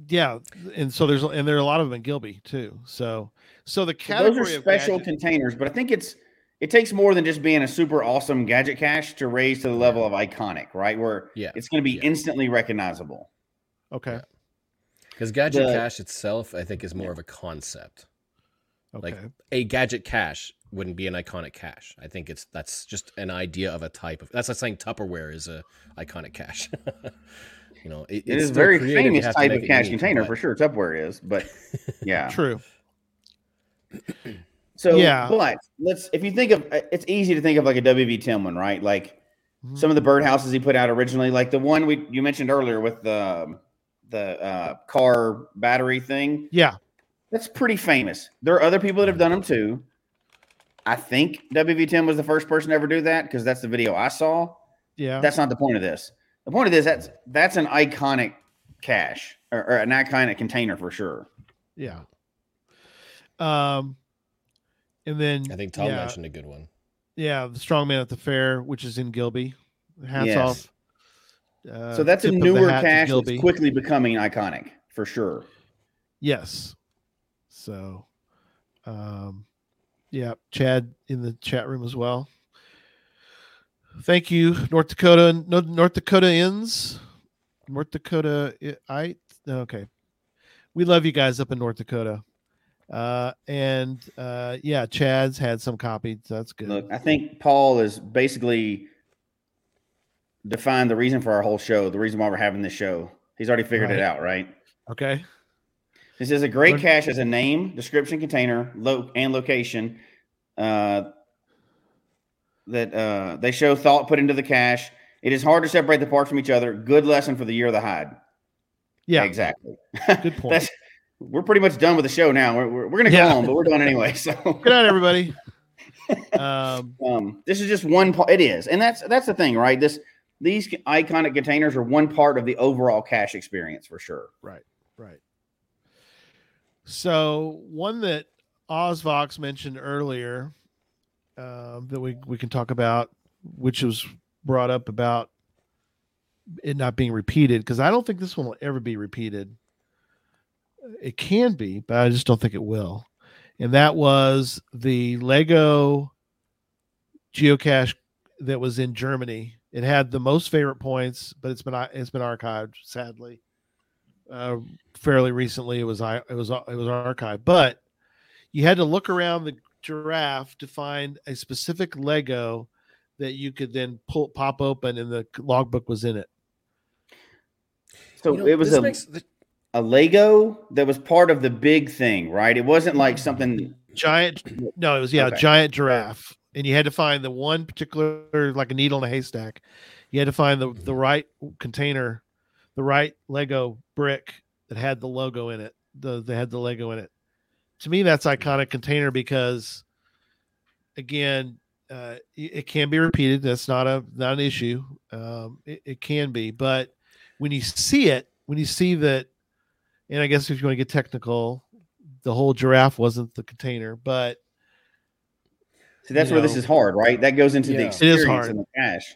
yeah, and so there's and there are a lot of them in Gilby too. So so the category
those are
of
special
gadget-
containers, but I think it's it takes more than just being a super awesome gadget cache to raise to the level of iconic, right? Where
Yeah.
it's going to be
Yeah.
instantly recognizable.
okay.
Because gadget
The-
cache itself, I think, is more of a concept.
Okay.
Like a gadget cache wouldn't be an iconic cache. I think it's that's just an idea of a type of. That's like saying Tupperware is a iconic cache. *laughs* you know, it,
It
it's
is a
still
very famous type of
cash
cache container
but-
for sure. Tupperware is, but *laughs* yeah.
True. *clears throat*
So
Yeah.
but let's if you think of it's easy to think of like a WV Tim one, right? Like
Mhm.
some of the birdhouses he put out originally, like the one we you mentioned earlier with the the uh, car battery thing.
Yeah.
That's pretty famous. There are other people that have done them too. I think WV Tim was the first person to ever do that because that's the video I saw.
Yeah.
That's not the point of this. The point of this that's that's an iconic cache or, or an iconic container for sure.
Yeah. Um, and then
I think Tom
yeah,
mentioned a good one.
Yeah, the strongman at the fair, which is in Gilby. Hats
Yes.
off. Uh,
so that's a
tip of the
newer cache
Gilby.
that's quickly becoming iconic for sure.
Yes. So, um, yeah, Chad in the chat room as well. Thank you, North Dakota. No, North Dakota ins. North Dakota. I okay. We love you guys up in North Dakota. Uh, and uh, yeah, Chad's had some copies. That's good.
Look, I think Paul is basically defined the reason for our whole show, the reason why we're having this show. He's already figured
Right.
it out, right?
Okay.
This is a great cache as a name, description, container, lo- and location. Uh, that uh, they show thought put into the cache. It is hard to separate the parts from each other. Good lesson for the year of the hide.
Yeah.
exactly.
Good point. *laughs*
That's we're pretty much done with the show now. We're, we're, we're gonna go
Yeah.
home, but we're done anyway. So *laughs*
Good night, everybody. *laughs* Um,
um, this is just one part. It is, and that's that's the thing, right? This these iconic containers are one part of the overall cache experience for sure.
Right. Right. So one that Ozvox mentioned earlier um, that we we can talk about, which was brought up about it not being repeated, because I don't think this one will ever be repeated. It can be, but I just don't think it will. And that was the Lego geocache that was in Germany. It had the most favorite points, but it's been it's been archived sadly. Uh, fairly recently, it was I it was it was archived, but you had to look around the giraffe to find a specific Lego that you could then pull pop open, and the logbook was in it.
So
You know,
it was a,
the-
a Lego that was part of the big thing, right? It wasn't like mm-hmm. something.
Giant, no, it was yeah,
Okay.
a giant giraffe, and you had to find the one particular like a needle in a haystack. You had to find the the right container, the right Lego brick that had the logo in it. The that had the Lego in it. To me, that's iconic container because, again, uh, it, it can be repeated. That's not a not an issue. Um, it, it can be, but when you see it, when you see that, and I guess if you want to get technical, the whole giraffe wasn't the container, but
See, that's
You
where this is hard, right? That goes into
Yeah.
the
It
is
experience
hard.
and the cache.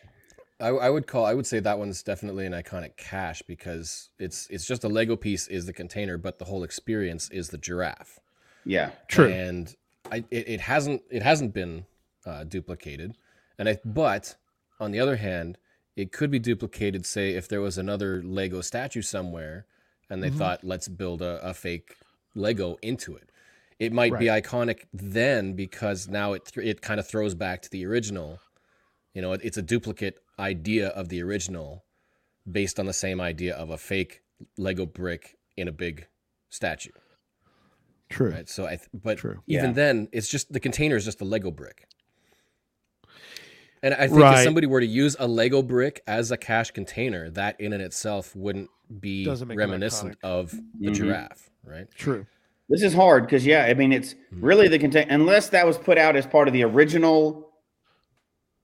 I, I would call I would say that one's definitely an iconic cache because it's it's just a Lego piece is the container, but the whole experience is the giraffe.
Yeah.
true.
and I, it, it hasn't it hasn't been uh, duplicated and I, but on the other hand it could be duplicated say if there was another lego statue somewhere and they
Mhm.
thought let's build a, a fake lego into it it might be iconic then because now it th- it kind of throws back to the original you know it, it's a duplicate idea of the original based on the same idea of a fake lego brick in a big statue
True.
right? So I, th- but
True.
even
Yeah.
then, it's just the container is just a Lego brick. And I think
Right.
if somebody were to use a Lego brick as a cache container, that in and itself wouldn't be
Doesn't make it
reminiscent of the
Mhm.
giraffe, right?
True.
This is hard because yeah, I mean it's
Mhm.
really the contain unless that was put out as part of the original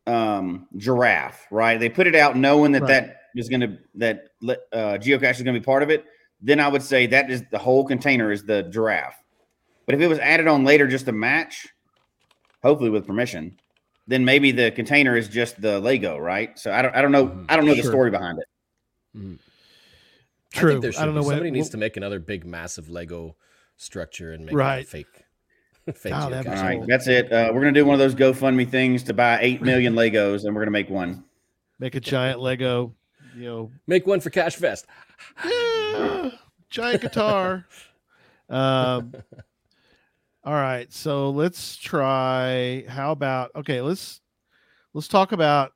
um giraffe, right? They put it out knowing that
Right.
that is going to that uh, geocache is going to be part of it. Then I would say that is the whole container is the giraffe. But if it was added on later just to match, hopefully with permission, then maybe the container is just the Lego, right? So I don't I don't know
Mhm.
I don't know the story behind it.
Mhm. I
True.
think there
I, don't
be.
know when
Somebody needs
well,
to make another big, massive Lego structure and make it a fake, fake
Oh, that'd.
All right, that's it. Uh, we're gonna do one of those GoFundMe things to buy eight million *clears throat* Legos, and we're gonna make one.
make a giant Lego, you know,
Make one for Cache Fest.
yeah, *gasps* giant guitar. *laughs* Um, all right, so let's try. How about okay? Let's let's talk about.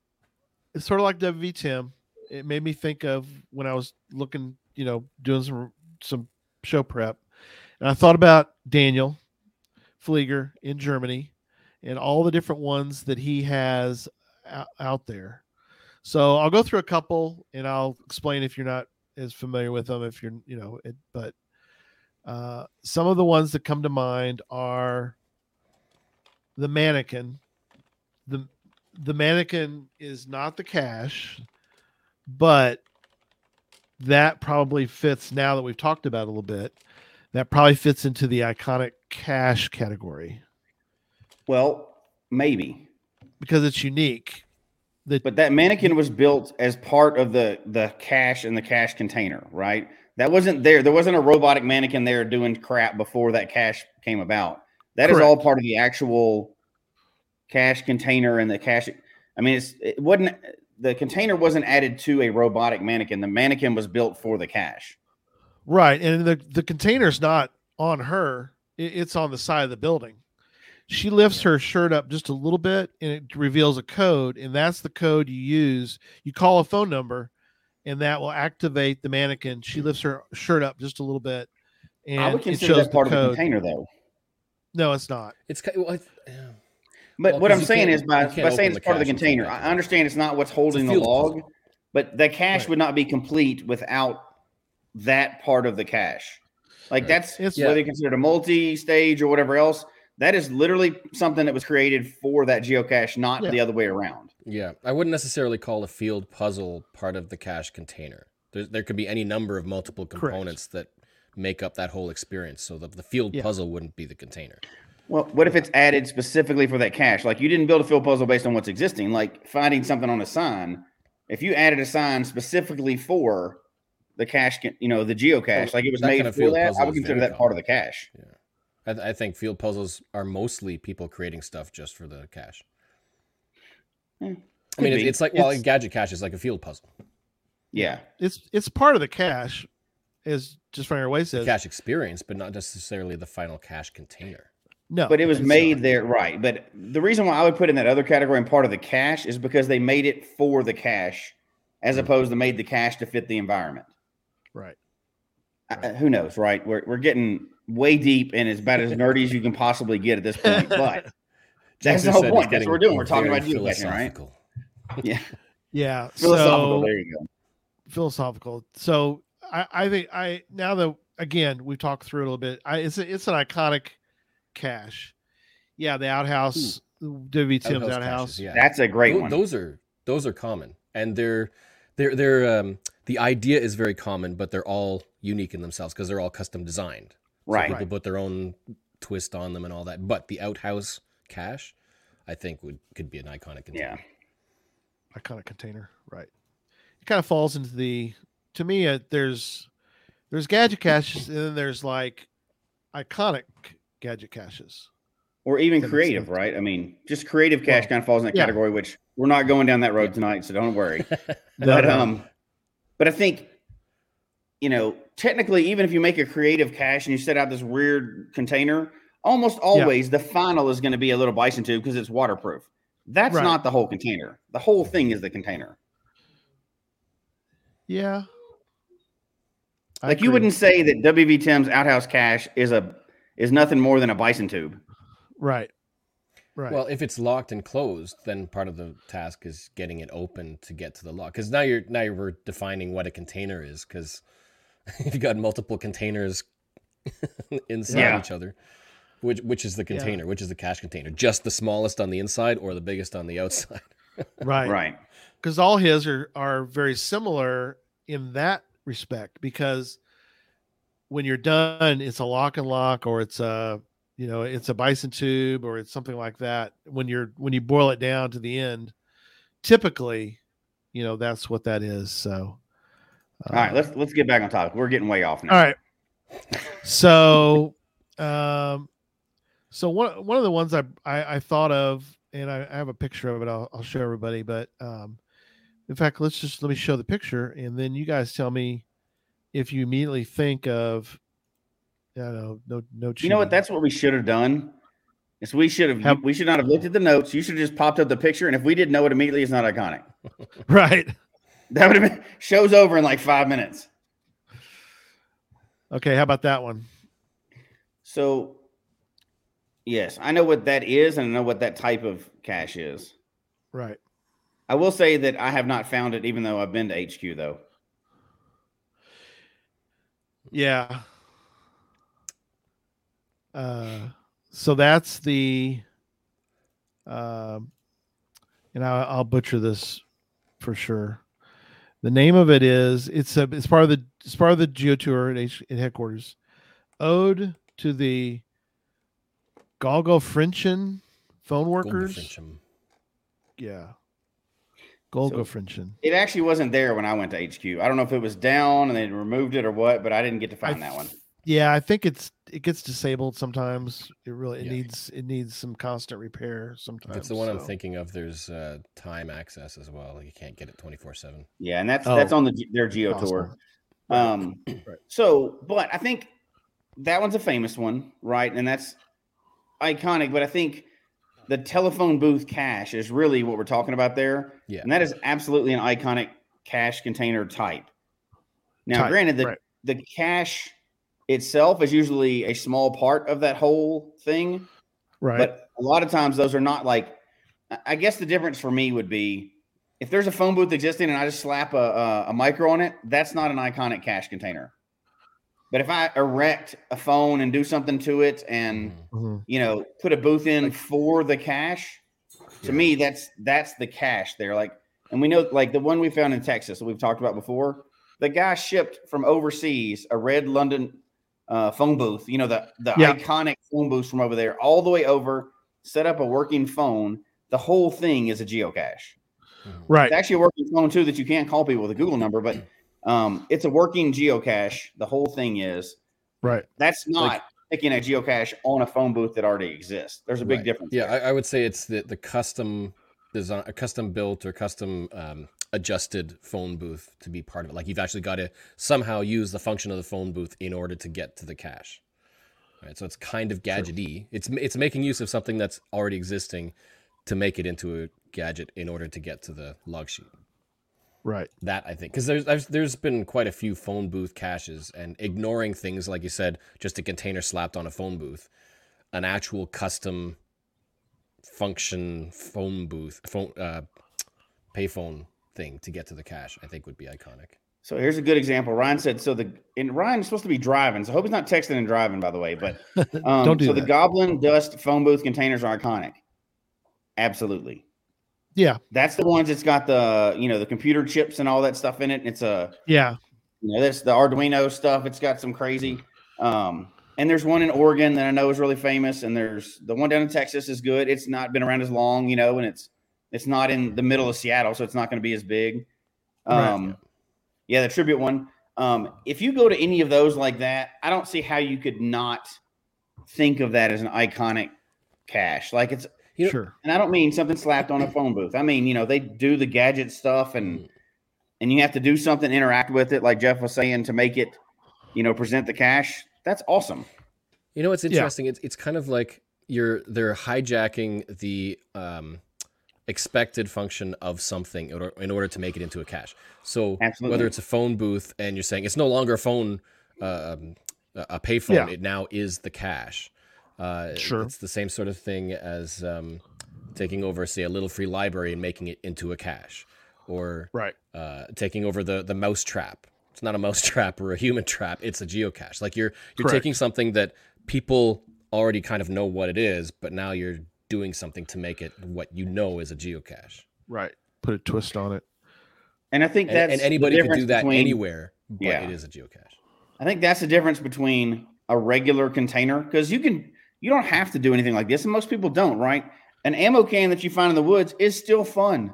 It's sort of like WV Tim. It made me think of when I was looking, you know, doing some some show prep, and I thought about Daniel Flieger in Germany, and all the different ones that he has out, there. So I'll go through a couple, and I'll explain if you're not as familiar with them. If you're, you know, it, but uh, some of the ones that come to mind are the mannequin. the The mannequin is not the cache, but that probably fits. Now that we've talked about a little bit, that probably fits into the iconic cache category
Well, maybe,
because it's unique. That
but that mannequin was built as part of the the cache and the cache container, right? That wasn't there. There wasn't a robotic mannequin there doing crap before that cache came about. That is all part of the actual cache container and the cache. I mean, it's it wasn't the container wasn't added to a robotic mannequin. The mannequin was built for the cache.
Right, and the the container's not on her; it's on the side of the building. She lifts her shirt up just a little bit, and it reveals a code, and that's the code you use. You call a phone number, and that will activate the mannequin. She lifts her shirt up just a little bit, and
I would
it
consider
shows
that part
the
of the container, though.
No, it's not.
It's ki- well, I, yeah.
But
Well,
what
'cause
I'm saying is by, by saying it's part of the container, I understand it's not what's holding the log,
puzzle.
but the cache
Right.
would not be complete without that part of the cache. Like
Right.
that's
It's-
whether you consider it a multi-stage or whatever else. That is literally something that was created for that geocache, not
Yeah.
the other way around.
Yeah, I wouldn't necessarily call a field puzzle part of the cache container. There, there could be any number of multiple components that make up that whole experience. So the, the field
Yeah.
puzzle wouldn't be the container.
Well, what if it's added specifically for that cache? Like you didn't build a field puzzle based on what's existing, like finding something on a sign. If you added a sign specifically for the cache, you know, the geocache, like it was
That
made
kind of
for
field
that, I would consider
very
that part of the cache.
I, th- I think field puzzles are mostly people creating stuff just for the cache.
Hmm,
I mean,
could
it's,
be.
it's like well,
It's-
a gadget cache is like a field puzzle.
Yeah.
It's it's part of the cache, as just Fire Way says.
cache experience, but not necessarily the final cache container.
No,
But it was made
not.
there, right? But the reason why I would put in that other category and part of the cache is because they made it for the cache, as opposed to made the cache to fit the environment.
Right.
Uh, who knows, right? We're we're getting way deep and it's about as nerdy as you can possibly get at this point. *laughs* But That's the whole point. That's what we're doing. We're talking about geocaching, right? yeah,
Yeah.
philosophical.
So
there you go.
philosophical. So I, I think I now that again we've talked through it a little bit. I it's a, it's an iconic cache. Yeah, the outhouse, WV Tim's
Outhouse
outhouse.
caches, yeah.
That's a great
Tho-
one.
Those are those are common, and they're they're they're um, the idea is very common, but they're all unique in themselves because they're all custom designed. So
right.
people put their own twist on them and all that. But the outhouse cache, I think would could be an iconic.
Yeah.
Container.
iconic container. Right. It kind of falls into the to me. Uh, there's there's gadget caches, and then there's like iconic gadget caches.
Or even creative, right? I mean, just creative cache
Well,
kind of falls in that
yeah.
category, which we're not going down that road tonight, so don't worry. *laughs* But um, but I think you know, technically, even if you make a creative cache and you set out this weird container, almost always the final is going to be a little bison tube because it's waterproof. That's
Right.
not the whole container. The whole thing is the container.
yeah. I
Like you wouldn't say that WV Tim's outhouse cache is a is nothing more than a bison tube.
Right. Right.
Well, if it's locked and closed, then part of the task is getting it open to get to the lock. Because now you're now you're defining what a container is. Because *laughs* if you got multiple containers *laughs* inside
Yeah.
each other, which which is the container? Which is the cache container? Just the smallest on the inside or the biggest on the outside? *laughs*
right.
Right.
because all his are are very similar in that respect because when you're done it's a lock and lock or it's a you know it's a bison tube or it's something like that when you're when you boil it down to the end typically you know that's what that is so
All right, let's let's get back on topic. We're getting way off now.
all right so um so one one of the ones i i, I thought of and I, I have a picture of it I'll, I'll show everybody but um in fact let's just let me show the picture and then you guys tell me if you immediately think of I don't know no no
You know what? That's what we should have done. Is we should have,
Have-
we should not have looked at the notes. You should have just popped up the picture, and if we didn't know it immediately, it's not iconic. *laughs*
right
That would have been shows over in like five minutes.
okay how about that one
So, yes, I know what that is, and I know what that type of cache is.
right
I will say that I have not found it, even though I've been to HQ though.
yeah uh so that's the um and I, i'll butcher this for sure the name of it is it's a it's part of the it's part of the geo tour at, H, at headquarters ode to the Golgo Frenchen phone workers
Goldfincham.
yeah Golgo
So- It actually wasn't there when I went to HQ. I don't know if it was down and they removed it or what, but I didn't get to find
I
that one.
yeah i think it's it gets disabled sometimes it really it
Yeah.
needs it needs some constant repair sometimes
it's the one I'm thinking of, there's uh, time access as well. You can't get it 24 7.
Yeah, and that's
Oh.
that's on the their Geo
Possible.
tour. Um, *clears throat*
Right.
so, but I think that one's a famous one, right? And that's iconic. But I think the telephone booth cache is really what we're talking about there,
Yeah.
and that is absolutely an iconic cache container type. Now,
Type,
granted, the
right.
the cache itself is usually a small part of that whole thing,
right
but a lot of times those are not like. I- I guess the difference for me would be if there's a phone booth existing and I just slap a, a, a micro on it, that's not an iconic cache container. But if I erect a phone and do something to it and
Mhm.
you know put a booth in for the cache, to
Yeah.
me that's that's the cache there. Like, and we know like the one we found in Texas that we've talked about before. The guy shipped from overseas a red London uh, phone booth. You know the the
Yeah.
iconic phone booth from over there, all the way over. Set up a working phone. The whole thing is a geocache.
Right.
It's actually a working phone too that you can't call people with a Google number, but um, it's a working geocache. The whole thing is
Right.
that's not
Like-
picking a geocache on a phone booth that already exists. There's a big
Right.
difference.
Yeah. I, I would say it's the the custom design, a custom built or custom um, adjusted phone booth to be part of it. Like you've actually got to somehow use the function of the phone booth in order to get to the cache. Right, so it's kind of gadgety. It's it's making use of something that's already existing to make it into a gadget in order to get to the log sheet.
Right.
That I think because there's, there's there's been quite a few phone booth caches and ignoring things like you said, just a container slapped on a phone booth, an actual custom function phone booth phone uh, payphone thing to get to the cache. I think would be iconic.
So here's a good example. Ryan said, so the and Ryan's supposed to be driving. So I hope he's not texting and driving, by the way. But *laughs* um,
Don't do
so the. Goblin Dust phone booth containers are iconic. Absolutely.
Yeah.
That's the ones that's got the you know the computer chips and all that stuff in it. It's a
Yeah.
you know that's the Arduino stuff. It's got some crazy. Um, and there's one in Oregon that I know is really famous, and there's the one down in Texas is good. It's not been around as long, you know, and it's it's not in the middle of Seattle, so it's not going to be as big.
Right.
Um, yeah, the tribute one. Um, if you go to any of those like that, I don't see how you could not think of that as an iconic cache. Like it's,
You know-
sure.
and I don't mean something slapped on a phone booth. I mean, you know, they do the gadget stuff and and you have to do something, interact with it, like Jeff was saying, to make it, you know, present the cache. That's awesome.
You know what's
Yeah.
interesting? It's it's kind of like you're they're hijacking the um, expected function of something in order, in order to make it into a cache. So
Absolutely.
whether it's a phone booth and you're saying it's no longer a phone, uh, um, a a payphone,
Yeah.
it now is the cache. Uh,
Sure.
It's the same sort of thing as um, taking over, say, a little free library and making it into a cache, or
Right.
uh, taking over the the mouse trap. It's not a mouse *laughs* trap or a human trap. It's a geocache. Like you're you're
Correct.
taking something that people already kind of know what it is, but now you're doing something to make it what you know is a geocache.
Right. Put a twist on it.
And I think
And,
that's
and
the
anybody can do that
between-
anywhere, but
Yeah.
it is a geocache.
I think that's the difference between a regular container because you can you don't have to do anything like this, and most people don't, right? An ammo can that you find in the woods is still fun,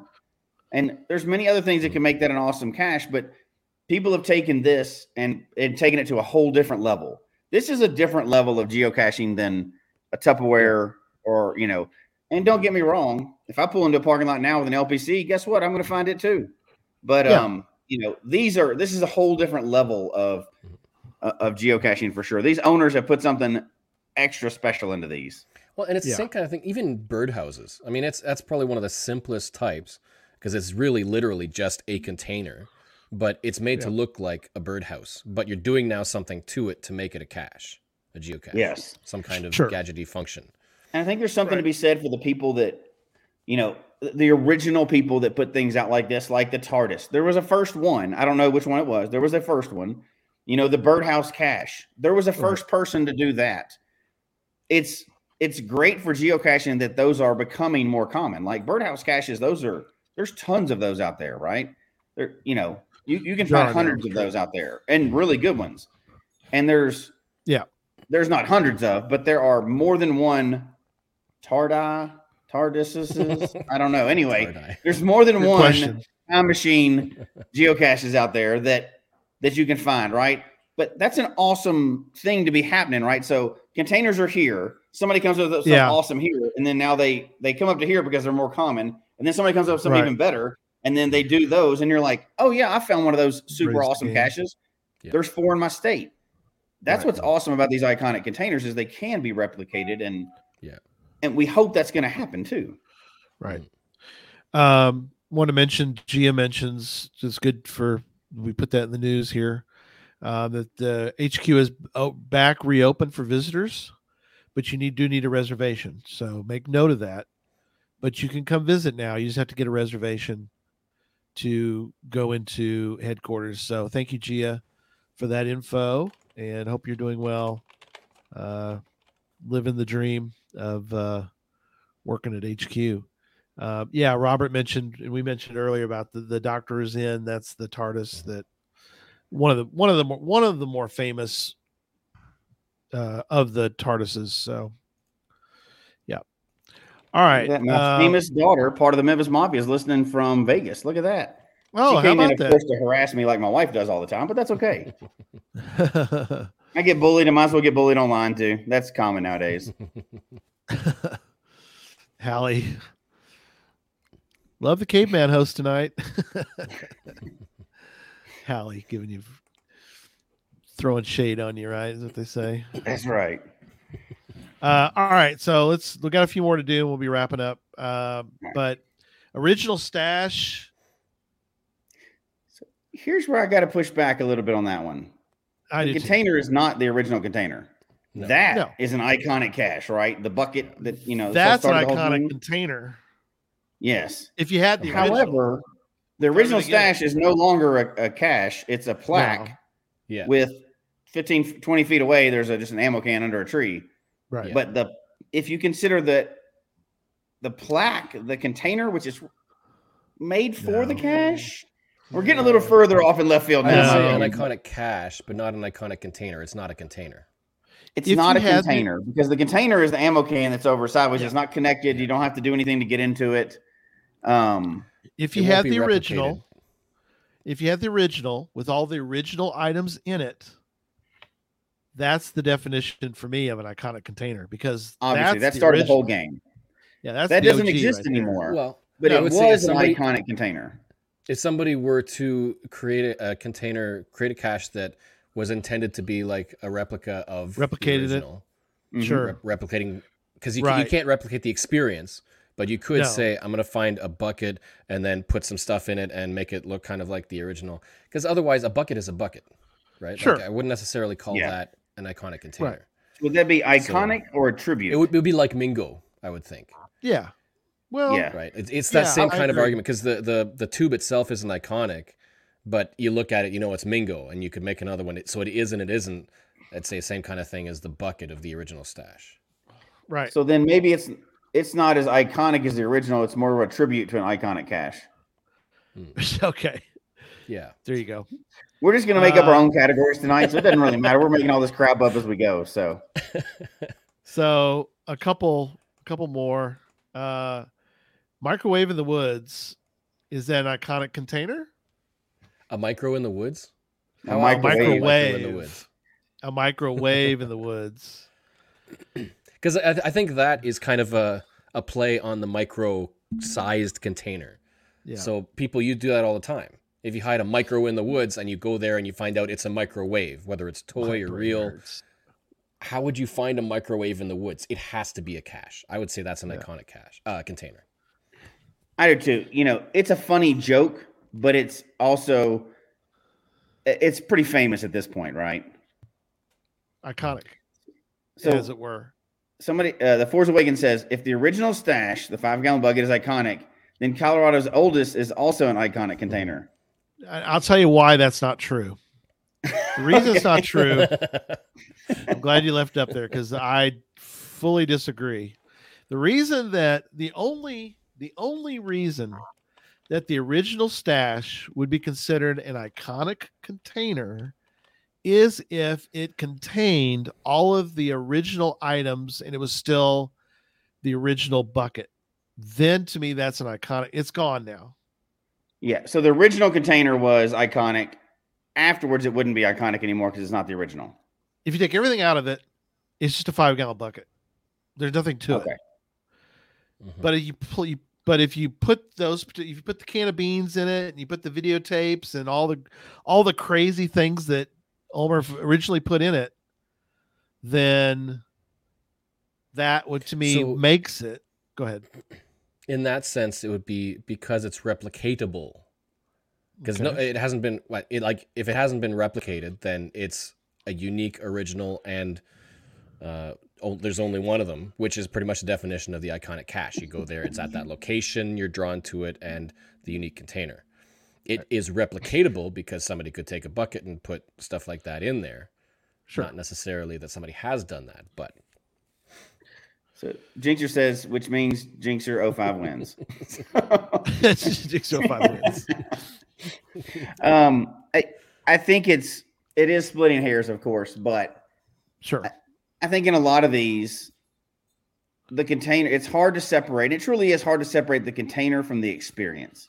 and there's many other things that can make that an awesome cache. But people have taken this and and taken it to a whole different level. This is a different level of geocaching than a Tupperware or you know. And don't get me wrong, if I pull into a parking lot now with an LPC, guess what? I'm going to find it too. But
Yeah.
um, you know, these are this is a whole different level of uh, of geocaching for sure. These owners have put something extra special into these.
Well, and it's
Yeah.
the same kind of thing. Even birdhouses. I mean, it's that's probably one of the simplest types because it's really literally just a container, but it's made to look like a birdhouse. But you're doing now something to it to make it a cache, a geocache.
Yes.
some kind of
Sure.
gadgety function.
And I think there's something to be said for the people that, you know, the original people that put things out like this, like the TARDIS. There was a first one. I don't know which one it was. There was a first one. You know, the birdhouse cache. There was a first person to do that. It's it's great for geocaching that those are becoming more common. Like birdhouse caches, those are there's tons of those out there, right? There, you know, you, you can find hundreds of those out there and really good ones. And there's
Yeah.
there's not hundreds of, but there are more than one Tardi, Tardises. I don't know. *laughs* Anyway,
Tardai.
there's more than
Good
one
question.
time machine geocaches out there that that you can find, right? But that's an awesome thing to be happening, right? So containers are here. Somebody comes up with something
Yeah.
awesome here, and then now they they come up to here because they're more common, and then somebody comes up with something
Right.
even better, and then they do those, and you're like, oh yeah, I found one of those super
the
awesome
game.
caches.
Yeah.
There's four in my state. That's
Right.
what's awesome about these iconic containers is they can be replicated, and
Yeah.
And we hope that's going to happen too.
Right. Um, want to mention Gia mentions it's good for we put that in the news here uh, that the HQ is oh, back reopened for visitors, but you need do need a reservation. So make note of that. But you can come visit now. You just have to get a reservation to go into headquarters. So thank you, Gia, for that info. and hope you're doing well. Uh, living the dream of uh, working at HQ. Uh, yeah, Robert mentioned, and we mentioned earlier about the, the Doctor is in. That's the TARDIS that one of the one of the more, one of the more famous uh, of the TARDISes. So, yeah. All right.
That my
uh,
famous daughter, part of the Memphis Mafia, is listening from Vegas. Look at that.
Oh,
she
how
came in,
about
of course, to harass me like my wife does all the time, but that's okay. *laughs* I get bullied. I might as well get bullied online too. That's common nowadays. *laughs*
Hallie. Love the caveman host tonight. *laughs* Hallie giving you throwing shade on you, right? Is what they say.
That's right.
Uh, all right, so let's we got a few more to do. We'll be wrapping up. Uh, but original stash, So
Here's where I got to push back a little bit on that one.
I
the
do too.
container is not the original container.
No.
That is
No.
an iconic cache, right? The bucket that you know.
That's an
started the whole
iconic container.
Yes.
If you had the original,
However, the original
to get it.
stash is no longer a, a cache; it's a plaque
Yeah.
with 15, 20 feet away. There's a, just an ammo can under a tree.
right?
Yeah.
But the if you consider that the plaque, the container, which is made for the cache, we're getting a little further off in left field now.
would
No.
say an iconic cache, but not an iconic container. It's not a container.
It's
If
not a
you had the-
container because the container is the ammo can that's over sideways.
Yeah.
It's not connected. You don't have to do anything to get into it. Um,
if you
won't
had the
replicated.
original, if you had the original with all the original items in it, that's the definition for me of an iconic container because
obviously,
that's
that started the,
original.
whole game.
Yeah, that's
that
the
doesn't
OG
exist
right
anymore.
Well,
but
I
it was an
somebody-
iconic container.
If somebody were to create a, a container, create a cache that was intended to be like a replica of the
Replicated it.
original,
Mhm.
Sure.
rep- replicating because you, can,
Right.
you can't replicate the experience, but you could
No.
say I'm going to find a bucket and then put some stuff in it and make it look kind of like the original. Because otherwise, a bucket is a bucket, right?
Sure.
Like, I wouldn't necessarily call
Yeah.
that an iconic container.
Would that be iconic or a tribute?
It would, it would be like Mingo, I would think.
Yeah. Well,
Yeah.
right? It's, it's that
Yeah,
same
I
kind of argument because the, the the tube itself isn't iconic, but you look at it, you know, it's Mingo, and you could make another one. So it is and it isn't. I'd say the same kind of thing as the bucket of the original stash.
right.
so then maybe it's it's not as iconic as the original. It's more of a tribute to an iconic cache. *laughs*
okay.
Yeah,
There you go.
We're just gonna make up our
Uh,
own categories tonight, so it doesn't really matter. We're making all this crap up as we go. So *laughs*
So a couple, a couple more. Uh, microwave in the woods is that an iconic container?
a micro in the woods.
A
How
microwave.
often is a in the
Microwave.
woods?
A microwave in the woods. *clears throat*
Because I, I think that is kind of a a play on the micro sized container.
Yeah.
So people, you do that all the time. If you hide a micro in the woods and you go there and you find out it's a microwave, whether it's toy or real,
Birds.
how would you find a microwave in the woods? It has to be a cache. I would say that's an
Yeah.
iconic cache uh, container.
I do too. You know, it's a funny joke, but it's also it's pretty famous at this point, right?
Iconic,
So
as it were.
somebody uh, the Force Awakens says if the original stash, the five gallon bucket, is iconic, then Colorado's oldest is also an iconic container.
I'll tell you why that's not true. The reason it's not *laughs* true, I'm glad you left up there because I fully disagree. The reason that the only the only reason that the original stash would be considered an iconic container is if it contained all of the original items and it was still the original bucket. Then to me that's an iconic. It's gone now.
Yeah. So the original container was iconic. Afterwards, it wouldn't be iconic anymore because it's not the original.
If you take everything out of it, it's just a five gallon bucket. There's nothing to
Okay.
it.
Mhm.
But if you pl- you- but if you put those, if you put the can of beans in it, and you put the videotapes and all the all the crazy things that Ulmer originally put in it, then that would to me
So-
makes it. Go ahead.
in that sense, it would be because it's replicatable. Because no, it hasn't been what it like. If it hasn't been replicated, then it's a unique, original, and uh, oh, there's only one of them, which is pretty much the definition of the iconic cache. You go there, it's at that location, you're drawn to it, and the unique container. It is replicatable because somebody could take a bucket and put stuff like that in there.
Sure.
Not necessarily that somebody has done that, but
So Jinxer says, which means Jinxer 05 wins.
Jigsaw five wins. *laughs*
um, I, I think it's it is splitting hairs, of course, but
Sure.
I think in a lot of these, the container it's hard to separate. It truly is hard to separate the container from the experience,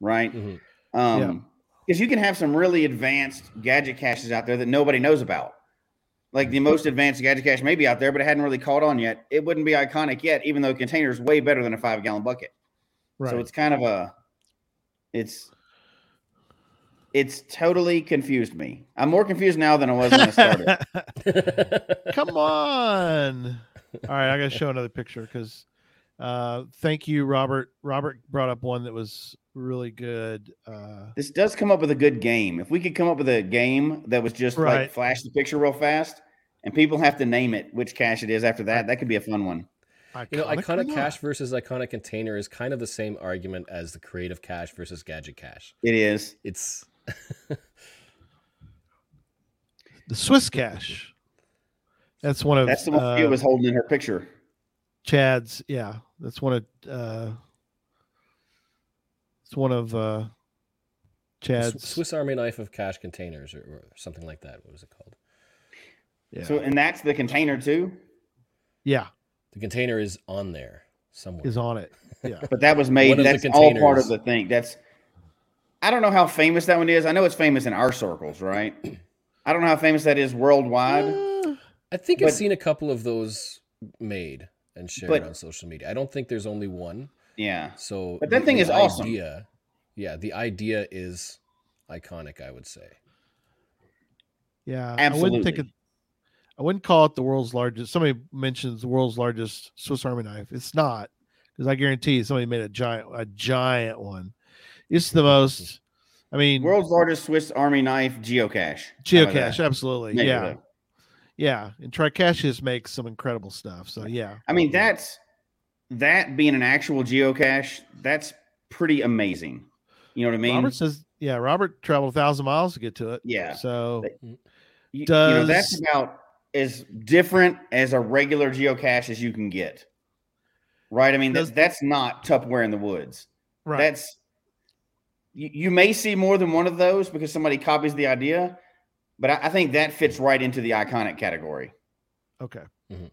right?
Mhm.
Um, because you can have some really advanced gadget caches out there that nobody knows about. Like the most advanced gadget cache may be out there, but it hadn't really caught on yet. It wouldn't be iconic yet, even though a container is way better than a five gallon bucket.
Right.
So it's kind of a, it's, it's totally confused me. I'm more confused now than I was when I started. *laughs*
Come on. All right, I got to show another picture because uh thank you Robert. Robert brought up one that was really good. Uh
this does come up with a good game. If we could come up with a game that was just like flash the picture real fast, and people have to name it which cache it is after that, that could be a fun one.
Iconic you know,
or
iconic
not?
cache versus iconic container is kind of the same argument as the creative cache versus gadget cache.
It is.
It's
The Swiss cache. That's one of
That's the one
uh,
was holding in her picture.
Chad's. Yeah, that's one of. uh It's one of uh Chad's.
Swiss Army knife of cache containers or, or something like that. What was it called?
yeah.
So, and that's the container too.
yeah,
The container is on there somewhere.
is on it. Yeah.
But that was made.
One of the
That's all part of the thing. That's. I don't know how famous that one is. I know it's famous in our circles, right? I don't know how famous that is worldwide.
Uh,
I think I've seen a couple of those made and shared
But-
on social media. I don't think there's only one.
Yeah.
So,
But that
the-
thing
the
is awesome.
Yeah, the idea is iconic. I would say.
Yeah, I wouldn't think
Absolutely.
it. I wouldn't call it the world's largest. Somebody mentions the world's largest Swiss Army knife. It's not because I guarantee you somebody made a giant, a giant one. It's the most. I mean,
World's largest Swiss Army knife geocache.
Geocache, absolutely.
Maybe
yeah, yeah. And Tricaches makes some incredible stuff. So yeah,
I mean, that's that being an actual geocache. That's pretty amazing. You know what I mean?
Robert says, yeah. Robert traveled a thousand miles to get to it.
Yeah.
So
you, you know, that's about as different as a regular geocache as you can get. Right? I mean,
Does-
that's that's not Tupperware in the woods.
right.
That's you, you may see more than one of those because somebody copies the idea, but I, I think that fits right into the iconic category.
Okay.
Mhm.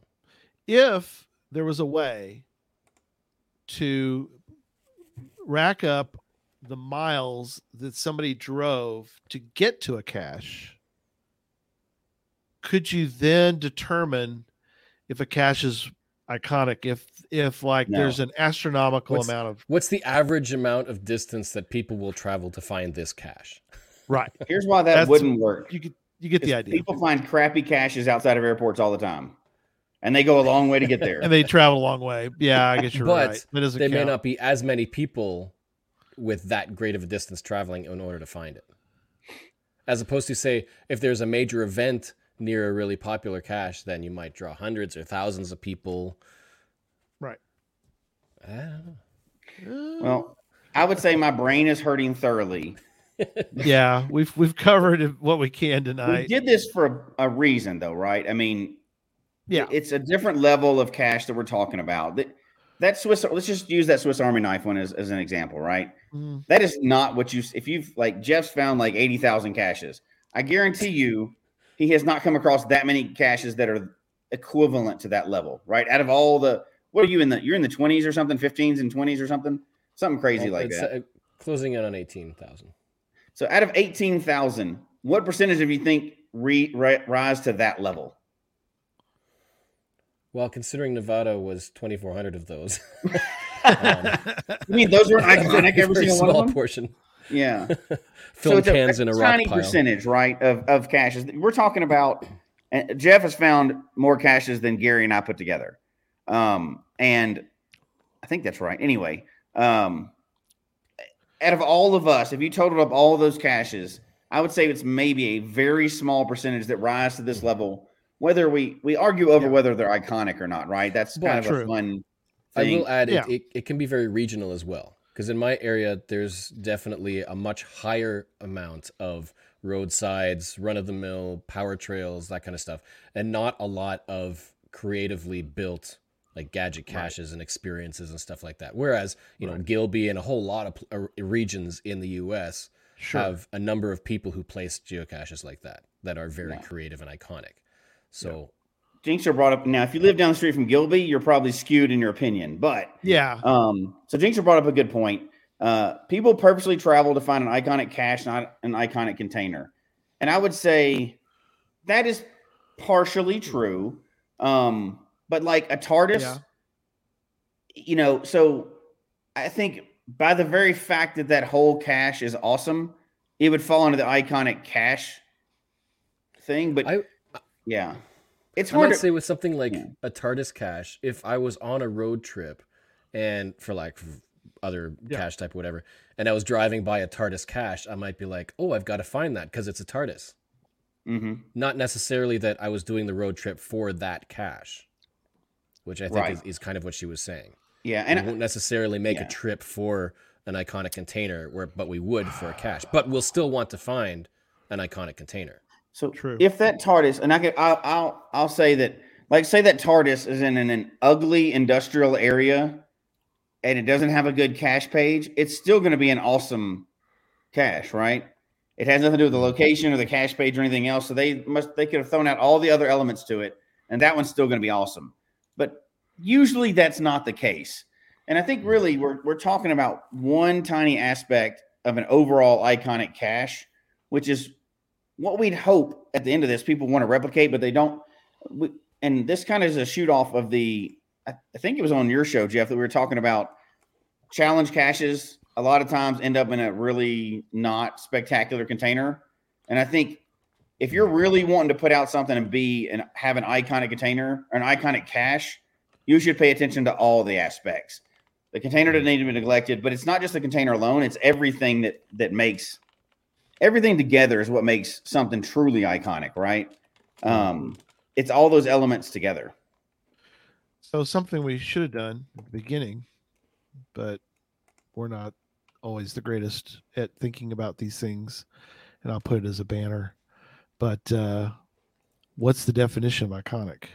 If there was a way to rack up the miles that somebody drove to get to a cache, could you then determine if a cache is iconic? If if like
No.
there's an astronomical
What's-
amount of
What's the average amount of distance that people will travel to find this cache?
right,
Here's why that
That's-
wouldn't work.
you get you get the
'Cause
idea.
People find crappy caches outside of airports all the time, and they go a long way to get there. *laughs*
and they travel a long way. Yeah, I guess you're
But
right. That doesn't
There may not be as many people with that great of a distance traveling in order to find it. As opposed to say, if there's a major event near a really popular cache, then you might draw hundreds or thousands of people.
Right.
I don't know.
Uh,
well, I would say my brain is hurting thoroughly. *laughs*
yeah, we've we've covered what we can tonight.
We did this for a, a reason, though, right? I mean,
Yeah.
it's a different level of cache that we're talking about. That that Swiss. Let's just use that Swiss Army knife one as, as an example, right?
Mm,
That is not what you. If you've like Jeff's found like eighty thousand caches, I guarantee you, he has not come across that many caches that are equivalent to that level, right? Out of all the, what are you in the? You're in the twenties or something, fifteens and twenties or something, something crazy
Well,
like
it's,
that.
uh, closing in on 18,000.
So out of 18,000, what percentage of you think re, ri- rise to that level?
Well, considering Nevada was 2,400 of those, *laughs* um,
I mean, those were iconic, *laughs* every
very
single one of
small portion.
Yeah. *laughs*
Film
it's a-
in a rock
tiny
pile.
percentage, right, of, of caches. We're talking about, and Jeff has found more caches than Gary and I put together. Um, and I think that's right. Anyway, um, out of all of us, if you totaled up all those caches, I would say it's maybe a very small percentage that rise to this level. Whether we we argue over
Yeah.
whether they're iconic or not, right? That's
Well,
kind of
true.
a fun
I will add
Yeah.
it, it, it can be very regional as well. Because in my area, there's definitely a much higher amount of roadsides, run of the mill, power trails, that kind of stuff, and not a lot of creatively built like gadget caches and experiences and stuff like that. Whereas, you know, Gilby and a whole lot of pl- uh, regions in the US
Sure.
have a number of people who place geocaches like that that are very
Yeah.
creative and iconic. So,
Jinxer brought up now. If you live down the street from Gilby, you're probably skewed in your opinion. But
yeah.
um, so Jinxer brought up a good point. Uh, people purposely travel to find an iconic cache, not an iconic container. And I would say that is partially true. Um, but like a TARDIS,
Yeah.
you know, so I think by the very fact that that whole cache is awesome, it would fall under the iconic cache thing. But
I-
yeah, it's
I
hard to
say with something like a TARDIS cache, if I was on a road trip and for like other
Yeah.
cache type, whatever, and I was driving by a TARDIS cache, I might be like, oh, I've got to find that because it's a TARDIS.
Mhm.
Not necessarily that I was doing the road trip for that cache, which I think
Right.
is, is kind of what she was saying.
Yeah,
And we won't necessarily make
yeah.
a trip for an iconic container, where but we would for a cache. But we'll still want to find an iconic container.
So
True.
if that TARDIS, and I could, I'll, I'll, I'll say that, like, say that TARDIS is in an, an ugly industrial area, and it doesn't have a good cache page, it's still going to be an awesome cache, right? It has nothing to do with the location or the cache page or anything else. So they must, they could have thrown out all the other elements to it, and that one's still going to be awesome. But usually that's not the case. And I think really we're we're talking about one tiny aspect of an overall iconic cache, which is what we'd hope at the end of this people want to replicate, but they don't. We, and this kind of is a shoot off of the. I, think it was on your show, Jeff, that we were talking about challenge caches. A lot of times end up in a really not spectacular container, and I think if you're really wanting to put out something and be and have an iconic container or an iconic cache, you should pay attention to all the aspects. The container doesn't need to be neglected, but it's not just the container alone; it's everything that that makes everything together is what makes something truly iconic, right? Um, it's all those elements together.
So something we should have done at the beginning, but we're not always the greatest at thinking about these things. And I'll put it as a banner. But uh, what's the definition of iconic?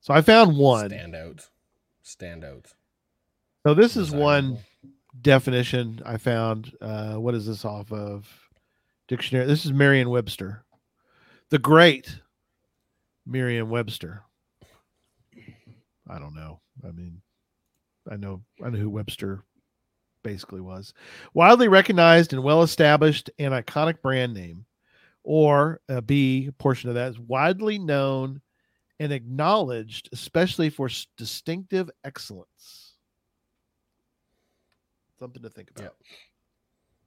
So I found one.
Stand out. Stand out.
So this is one
Desirable.
Definition I found. Uh, what is this off of? Dictionary. This is Merriam Webster. The great Merriam Webster. I don't know. I mean, I know I know who Webster basically was. Widely recognized and well established and iconic brand name, or a B portion of that is widely known and acknowledged, especially for distinctive excellence. Something to think about.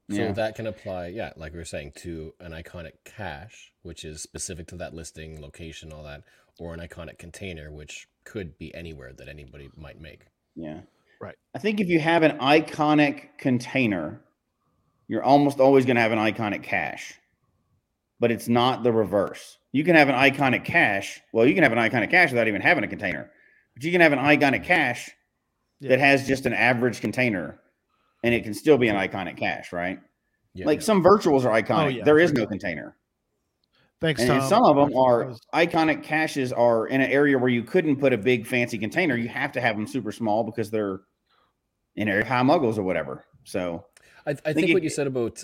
So
Yeah.
that can apply, yeah, like we were saying, to an iconic cache, which is specific to that listing, location, all that, or an iconic container, which could be anywhere that anybody might make.
Yeah.
Right.
I think if you have an iconic container, you're almost always going to have an iconic cache, but it's not the reverse. You can have an iconic cache. Well, you can have an iconic cache without even having a container, but you can have an iconic cache
Yeah.
that has just an average container and it can still be an iconic cache, right?
Yeah.
Like some virtuals are iconic.
yeah,
there is no container.
Thanks,
and some of them are iconic caches are in an area where you couldn't put a big fancy container. You have to have them super small because they're in area high muggles or whatever. So
I, I
think
think
it-
what you said about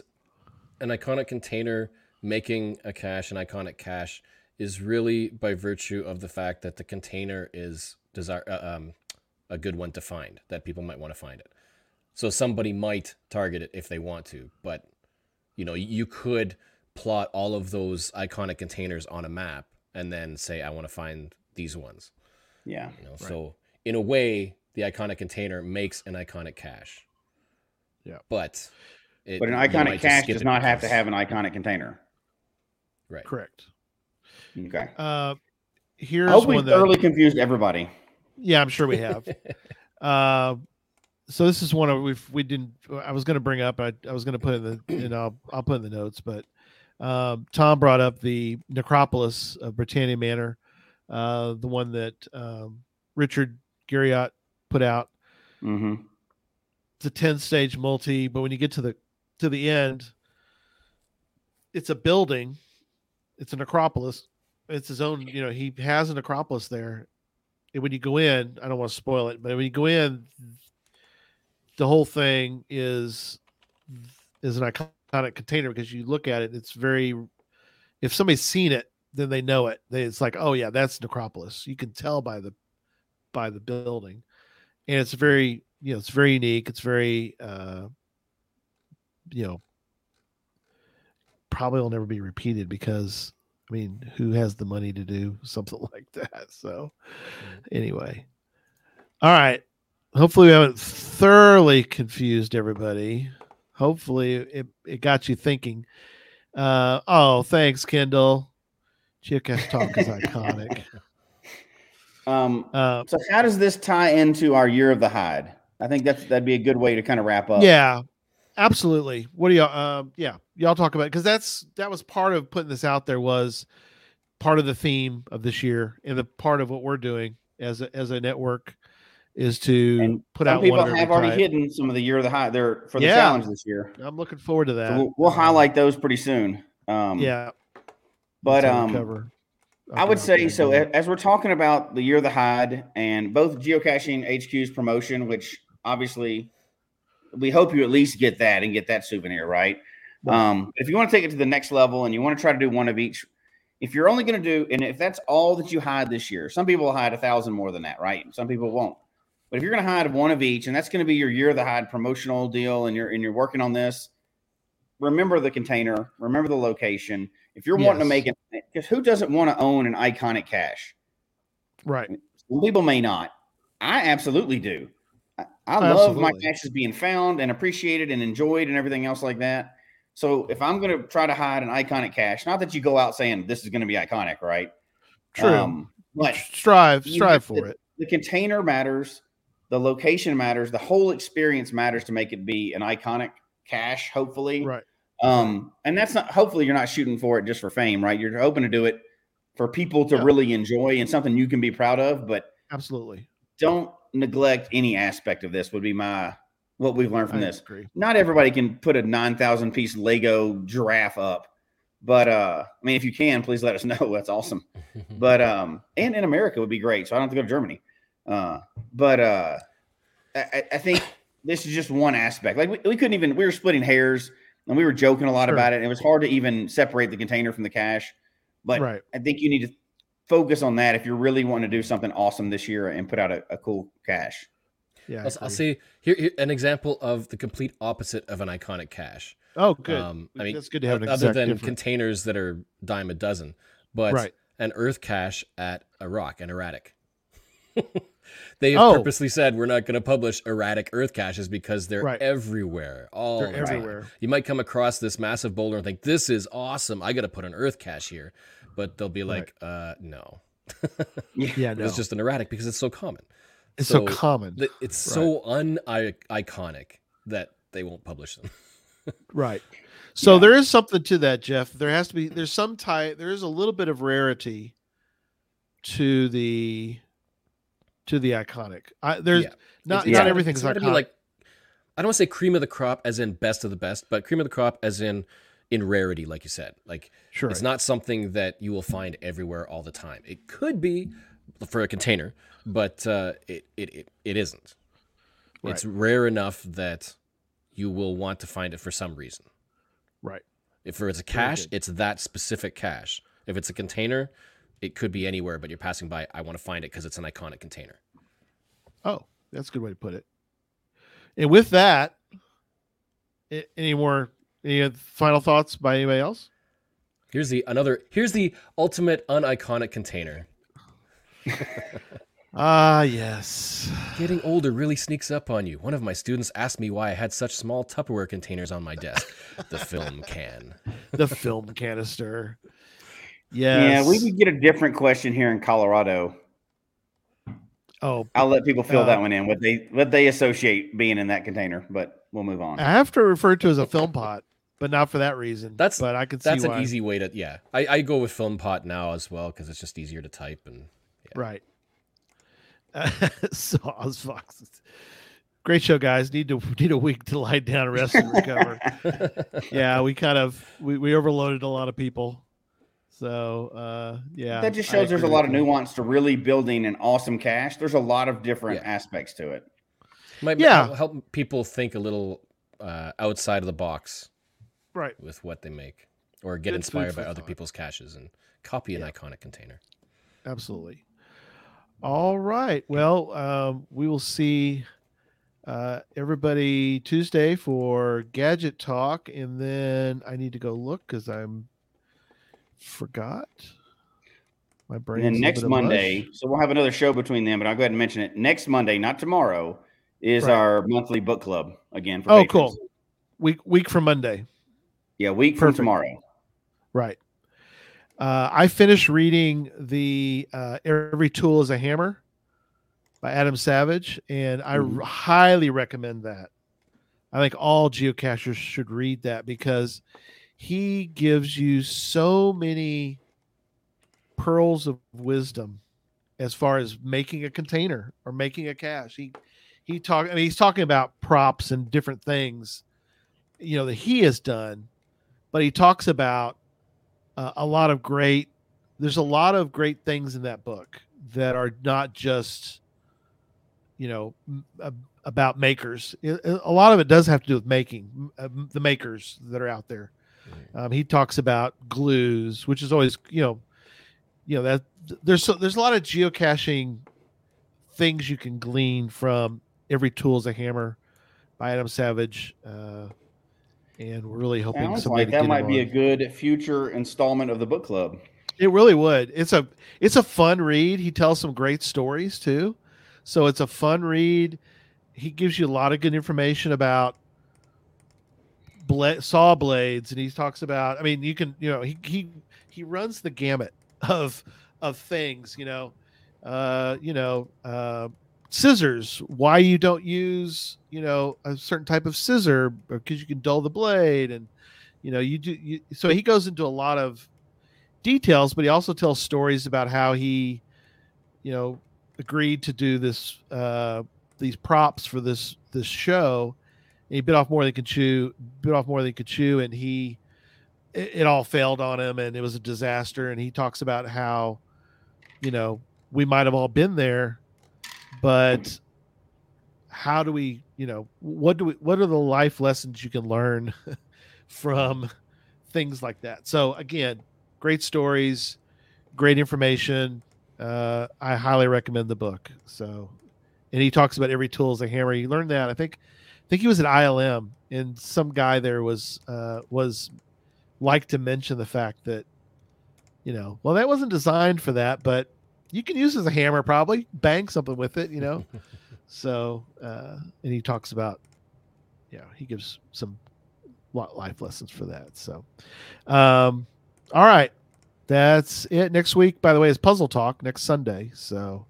an iconic container making a cache an iconic cache is really by virtue of the fact that the container is desire uh, um, a good one to find that people might want to find it. So somebody might target it if they want to, but you know you could plot all of those iconic containers on a map and then say I want to find these ones.
yeah.
You know, so in a way, the iconic container makes an iconic cache.
Yeah.
But it,
But an iconic cache does not have to have an iconic container.
right.
correct.
Okay.
Uh, here's
I hope
one
we
that
thoroughly confused everybody.
yeah, I'm sure we have. *laughs* uh, so this is one of we've we didn't. I was going to bring up. I, I was going to put in the and I'll I'll put in the notes, but um, Tom brought up the necropolis of Britannia Manor, uh, the one that um, Richard Garriott put out.
Mm-hmm.
It's a ten stage multi, but when you get to the to the end, it's a building. It's an necropolis It's his own. You know, he has an necropolis there. And when you go in, I don't want to spoil it, but when you go in, the whole thing is is an iconic container because you look at it, it's very. If somebody's seen it, then they know it. They, it's like, oh yeah, that's Necropolis. You can tell by the by the building, and it's very you know it's very unique. It's very uh, you know probably will never be repeated because I mean, who has the money to do something *laughs* like that? So anyway, all right. Hopefully, we haven't thoroughly confused everybody. Hopefully, it, it got you thinking. Uh, oh, thanks, Kendall. Geocache Talk is iconic. *laughs*
Um,
Uh,
so how does this tie into our year of the hide? I think that's that'd be a good way to kind of wrap up.
yeah, absolutely. What do y'all? Um, yeah, y'all talk about because that's that was part of putting this out there was part of the theme of this year and the part of what we're doing as a, as a network is to
And
put
Some
out
people have already
type.
hidden some of the year of the hide there for the
Yeah.
challenge this year.
I'm looking forward to that.
So we'll, we'll
Um,
highlight those pretty soon. Um,
Yeah,
but
that's how we
um,
cover.
I would say so. a- As we're talking about the year of the hide and both geocaching HQ's promotion, which obviously we hope you at least get that and get that souvenir, right?
Right.
Um, if you want to take it to the next level and you want to try to do one of each, if you're only going to do, and if that's all that you hide this year, some people will hide a thousand more than that, right? Some people won't. But if you're going to hide one of each, and that's going to be your year of the hide promotional deal, and you're and you're working on this, remember the container, remember the location. If you're wanting to make it, because who doesn't want to own an iconic cache?
right.
Some people may not. I absolutely do. I, I love my caches being found and appreciated and enjoyed and everything else like that. So if I'm going to try to hide an iconic cache, not that you go out saying this is going to be iconic, right?
True.
Um, but
strive, strive for
to-
it.
the container matters, the location matters, the whole experience matters to make it be an iconic cache. Hopefully,
Right.
um, and that's not. Hopefully, you're not shooting for it just for fame, right? You're hoping to do it for people to
Yeah.
really enjoy and something you can be proud of. But
Absolutely.
don't neglect any aspect of this. Would be my what we've learned from
I
this.
agree.
Not everybody can put a nine thousand piece Lego giraffe up, but uh, I mean, if you can, please let us *laughs* know. That's awesome. *laughs* But um, and in America would be great. So I don't have to go to Germany. Uh, but uh, I, I- I think *laughs* this is just one aspect. Like we, we couldn't even. We were splitting hairs and we were joking a lot
Sure.
about it. And it was hard to even separate the container from the cache. But
Right.
I think you need to focus on that if you're really wanting to do something awesome this year and put out a, a cool cache.
Yeah. I
I'll, I'll
agree.
here, here an example of the complete opposite of an iconic cache.
Oh, good.
Um, I mean,
that's good to have an
other than
difference.
containers that are dime a dozen, but
Right.
an earth cache at a rock, an erratic. *laughs* they have
Oh.
purposely said we're not going to publish erratic earth caches because they're
Right.
everywhere. All
They're
the time.
everywhere.
You might come across this massive boulder and think this is awesome. I got to put an earth cache here, but they'll be like, uh, no, *laughs*
Yeah, no.
it's just an erratic because it's so common.
it's so,
so
common.
Th- It's so un iconic that they won't publish them. *laughs*
Right. So
Yeah.
there is something to that, Jeff. There has to be there's some type there is a little bit of rarity to the to the iconic. I, there's
Yeah.
not
It's-
not
it's
everything's iconic.
be like I don't want to say cream of the crop as in best of the best, but cream of the crop as in in rarity, like you said. Like
sure.
it's not something that you will find everywhere all the time. It could be for a container, but uh, it, it it it isn't. It's rare enough that you will want to find it for some reason.
right.
If it's a cache, it's that specific cache. If it's a container, it could be anywhere, but you're passing by. I want to find it because it's an iconic container.
Oh, that's a good way to put it. And with that, any more any final thoughts by anybody else?
Here's the another. Here's the ultimate uniconic container. *laughs*
Ah, yes.
Getting older really sneaks up on you. One of my students asked me why I had such small Tupperware containers on my desk. the film can. *laughs*
The film canister. Yes.
Yeah, we would get a different question here in Colorado.
Oh,
I'll let people fill
Uh,
that one in. What they what they associate being in that container, but we'll move on.
I have to refer to it as a film pot, but not for that reason.
That's-
but I can see
That's an
why.
easy way to. Yeah, I, I go with film pot now as well because it's just easier to type and
Right. *laughs* so Ozfox. great show, guys. Need to need a week to lie down, rest, and recover. *laughs* yeah, we kind of we, we overloaded a lot of people. So uh, yeah,
that just shows there's a lot of nuance to really building an awesome cache. There's a lot of different
Yeah.
aspects to it.
Might
Yeah.
help- help people think a little uh, outside of the box
Right.
with what they make, or get
Good
inspired by other
thought.
people's caches and copy an iconic container.
Absolutely. All right. Well, um, we will see uh, everybody Tuesday for gadget talk, and then I need to go look because I'm forgot. My brain.
And next Monday, so we'll have another show between them, but I'll go ahead and mention it. Next Monday, not tomorrow, is
Right.
our monthly book club again. For
Oh,
patrons.
cool. Week week from Monday.
Yeah, week from tomorrow.
Right. Uh, I finished reading the uh, Every Tool is a Hammer by Adam Savage, and I
Mhm.
r- highly recommend that. I think all geocachers should read that because he gives you so many pearls of wisdom as far as making a container or making a cache. He he talk I mean he's talking about props and different things you know that he has done, but he talks about uh, a lot of great there's a lot of great things in that book that are not just you know about makers a lot of it does have to do with making uh, the makers that are out there um, he talks about glues which is always you know you know that there's so, there's a lot of geocaching things you can glean from every tool is a hammer by adam savage uh, and we're really hoping
Sounds
somebody
like that might be
on.
a good future installment of the book club.
It really would. It's a it's a fun read. He tells some great stories too. So it's a fun read. He gives you a lot of good information about bla- saw blades and he talks about I mean you can you know he he he runs the gamut of of things, you know. Uh you know, uh scissors, why you don't use, you know, a certain type of scissor because you can dull the blade and you know, you do you, so he goes into a lot of details, but he also tells stories about how he, you know, agreed to do this uh, these props for this this show. He bit off more than he could chew, bit off more than he could chew, and he it, it all failed on him, and it was a disaster. And he talks about how, you know, we might have all been there, but how do we, you know, what do we, what are the life lessons you can learn *laughs* from things like that? So again, great stories, great information. Uh, I highly recommend the book. So, and he talks about every tool is a hammer. You learned that. I think, think he was at ILM, and some guy there was uh, was like to mention the fact that, you know, well, that wasn't designed for that, but you can use it as a hammer, probably bang something with it, you know. *laughs* so, uh, and he talks about, yeah, he gives some life lessons for that. So, um, all right. That's it. Next week, by the way, is Puzzle Talk next Sunday. So,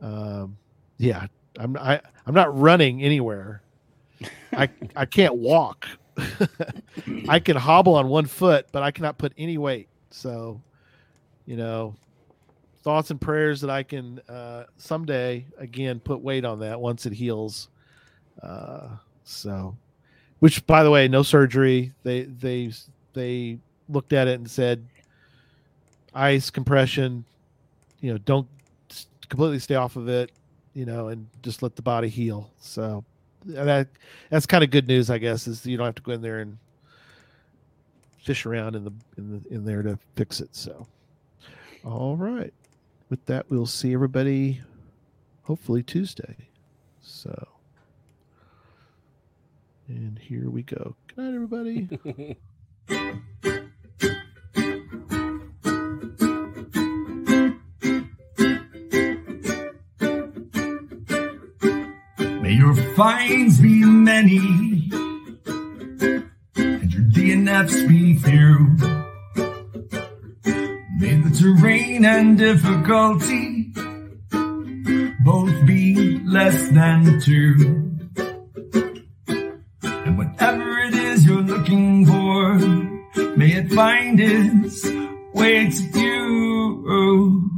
um, yeah, I'm I, I'm not running anywhere. I I can't walk. *laughs* I can hobble on one foot, but I cannot put any weight. So, you know, thoughts and prayers that I can uh, someday again put weight on that once it heals. Uh, so, which by the way, no surgery. They they they looked at it and said ice compression you know don't completely stay off of it you know and just let the body heal so that that's kind of good news i guess is you don't have to go in there and fish around in the in the in there to fix it so. All right. With that we'll see everybody hopefully tuesday so. And here we go. Good night everybody *laughs*
Finds be many and your DNFs be few. May the terrain and difficulty both be less than two. And whatever it is you're looking for, may it find its way to you.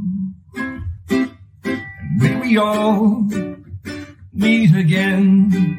And may we all meet again.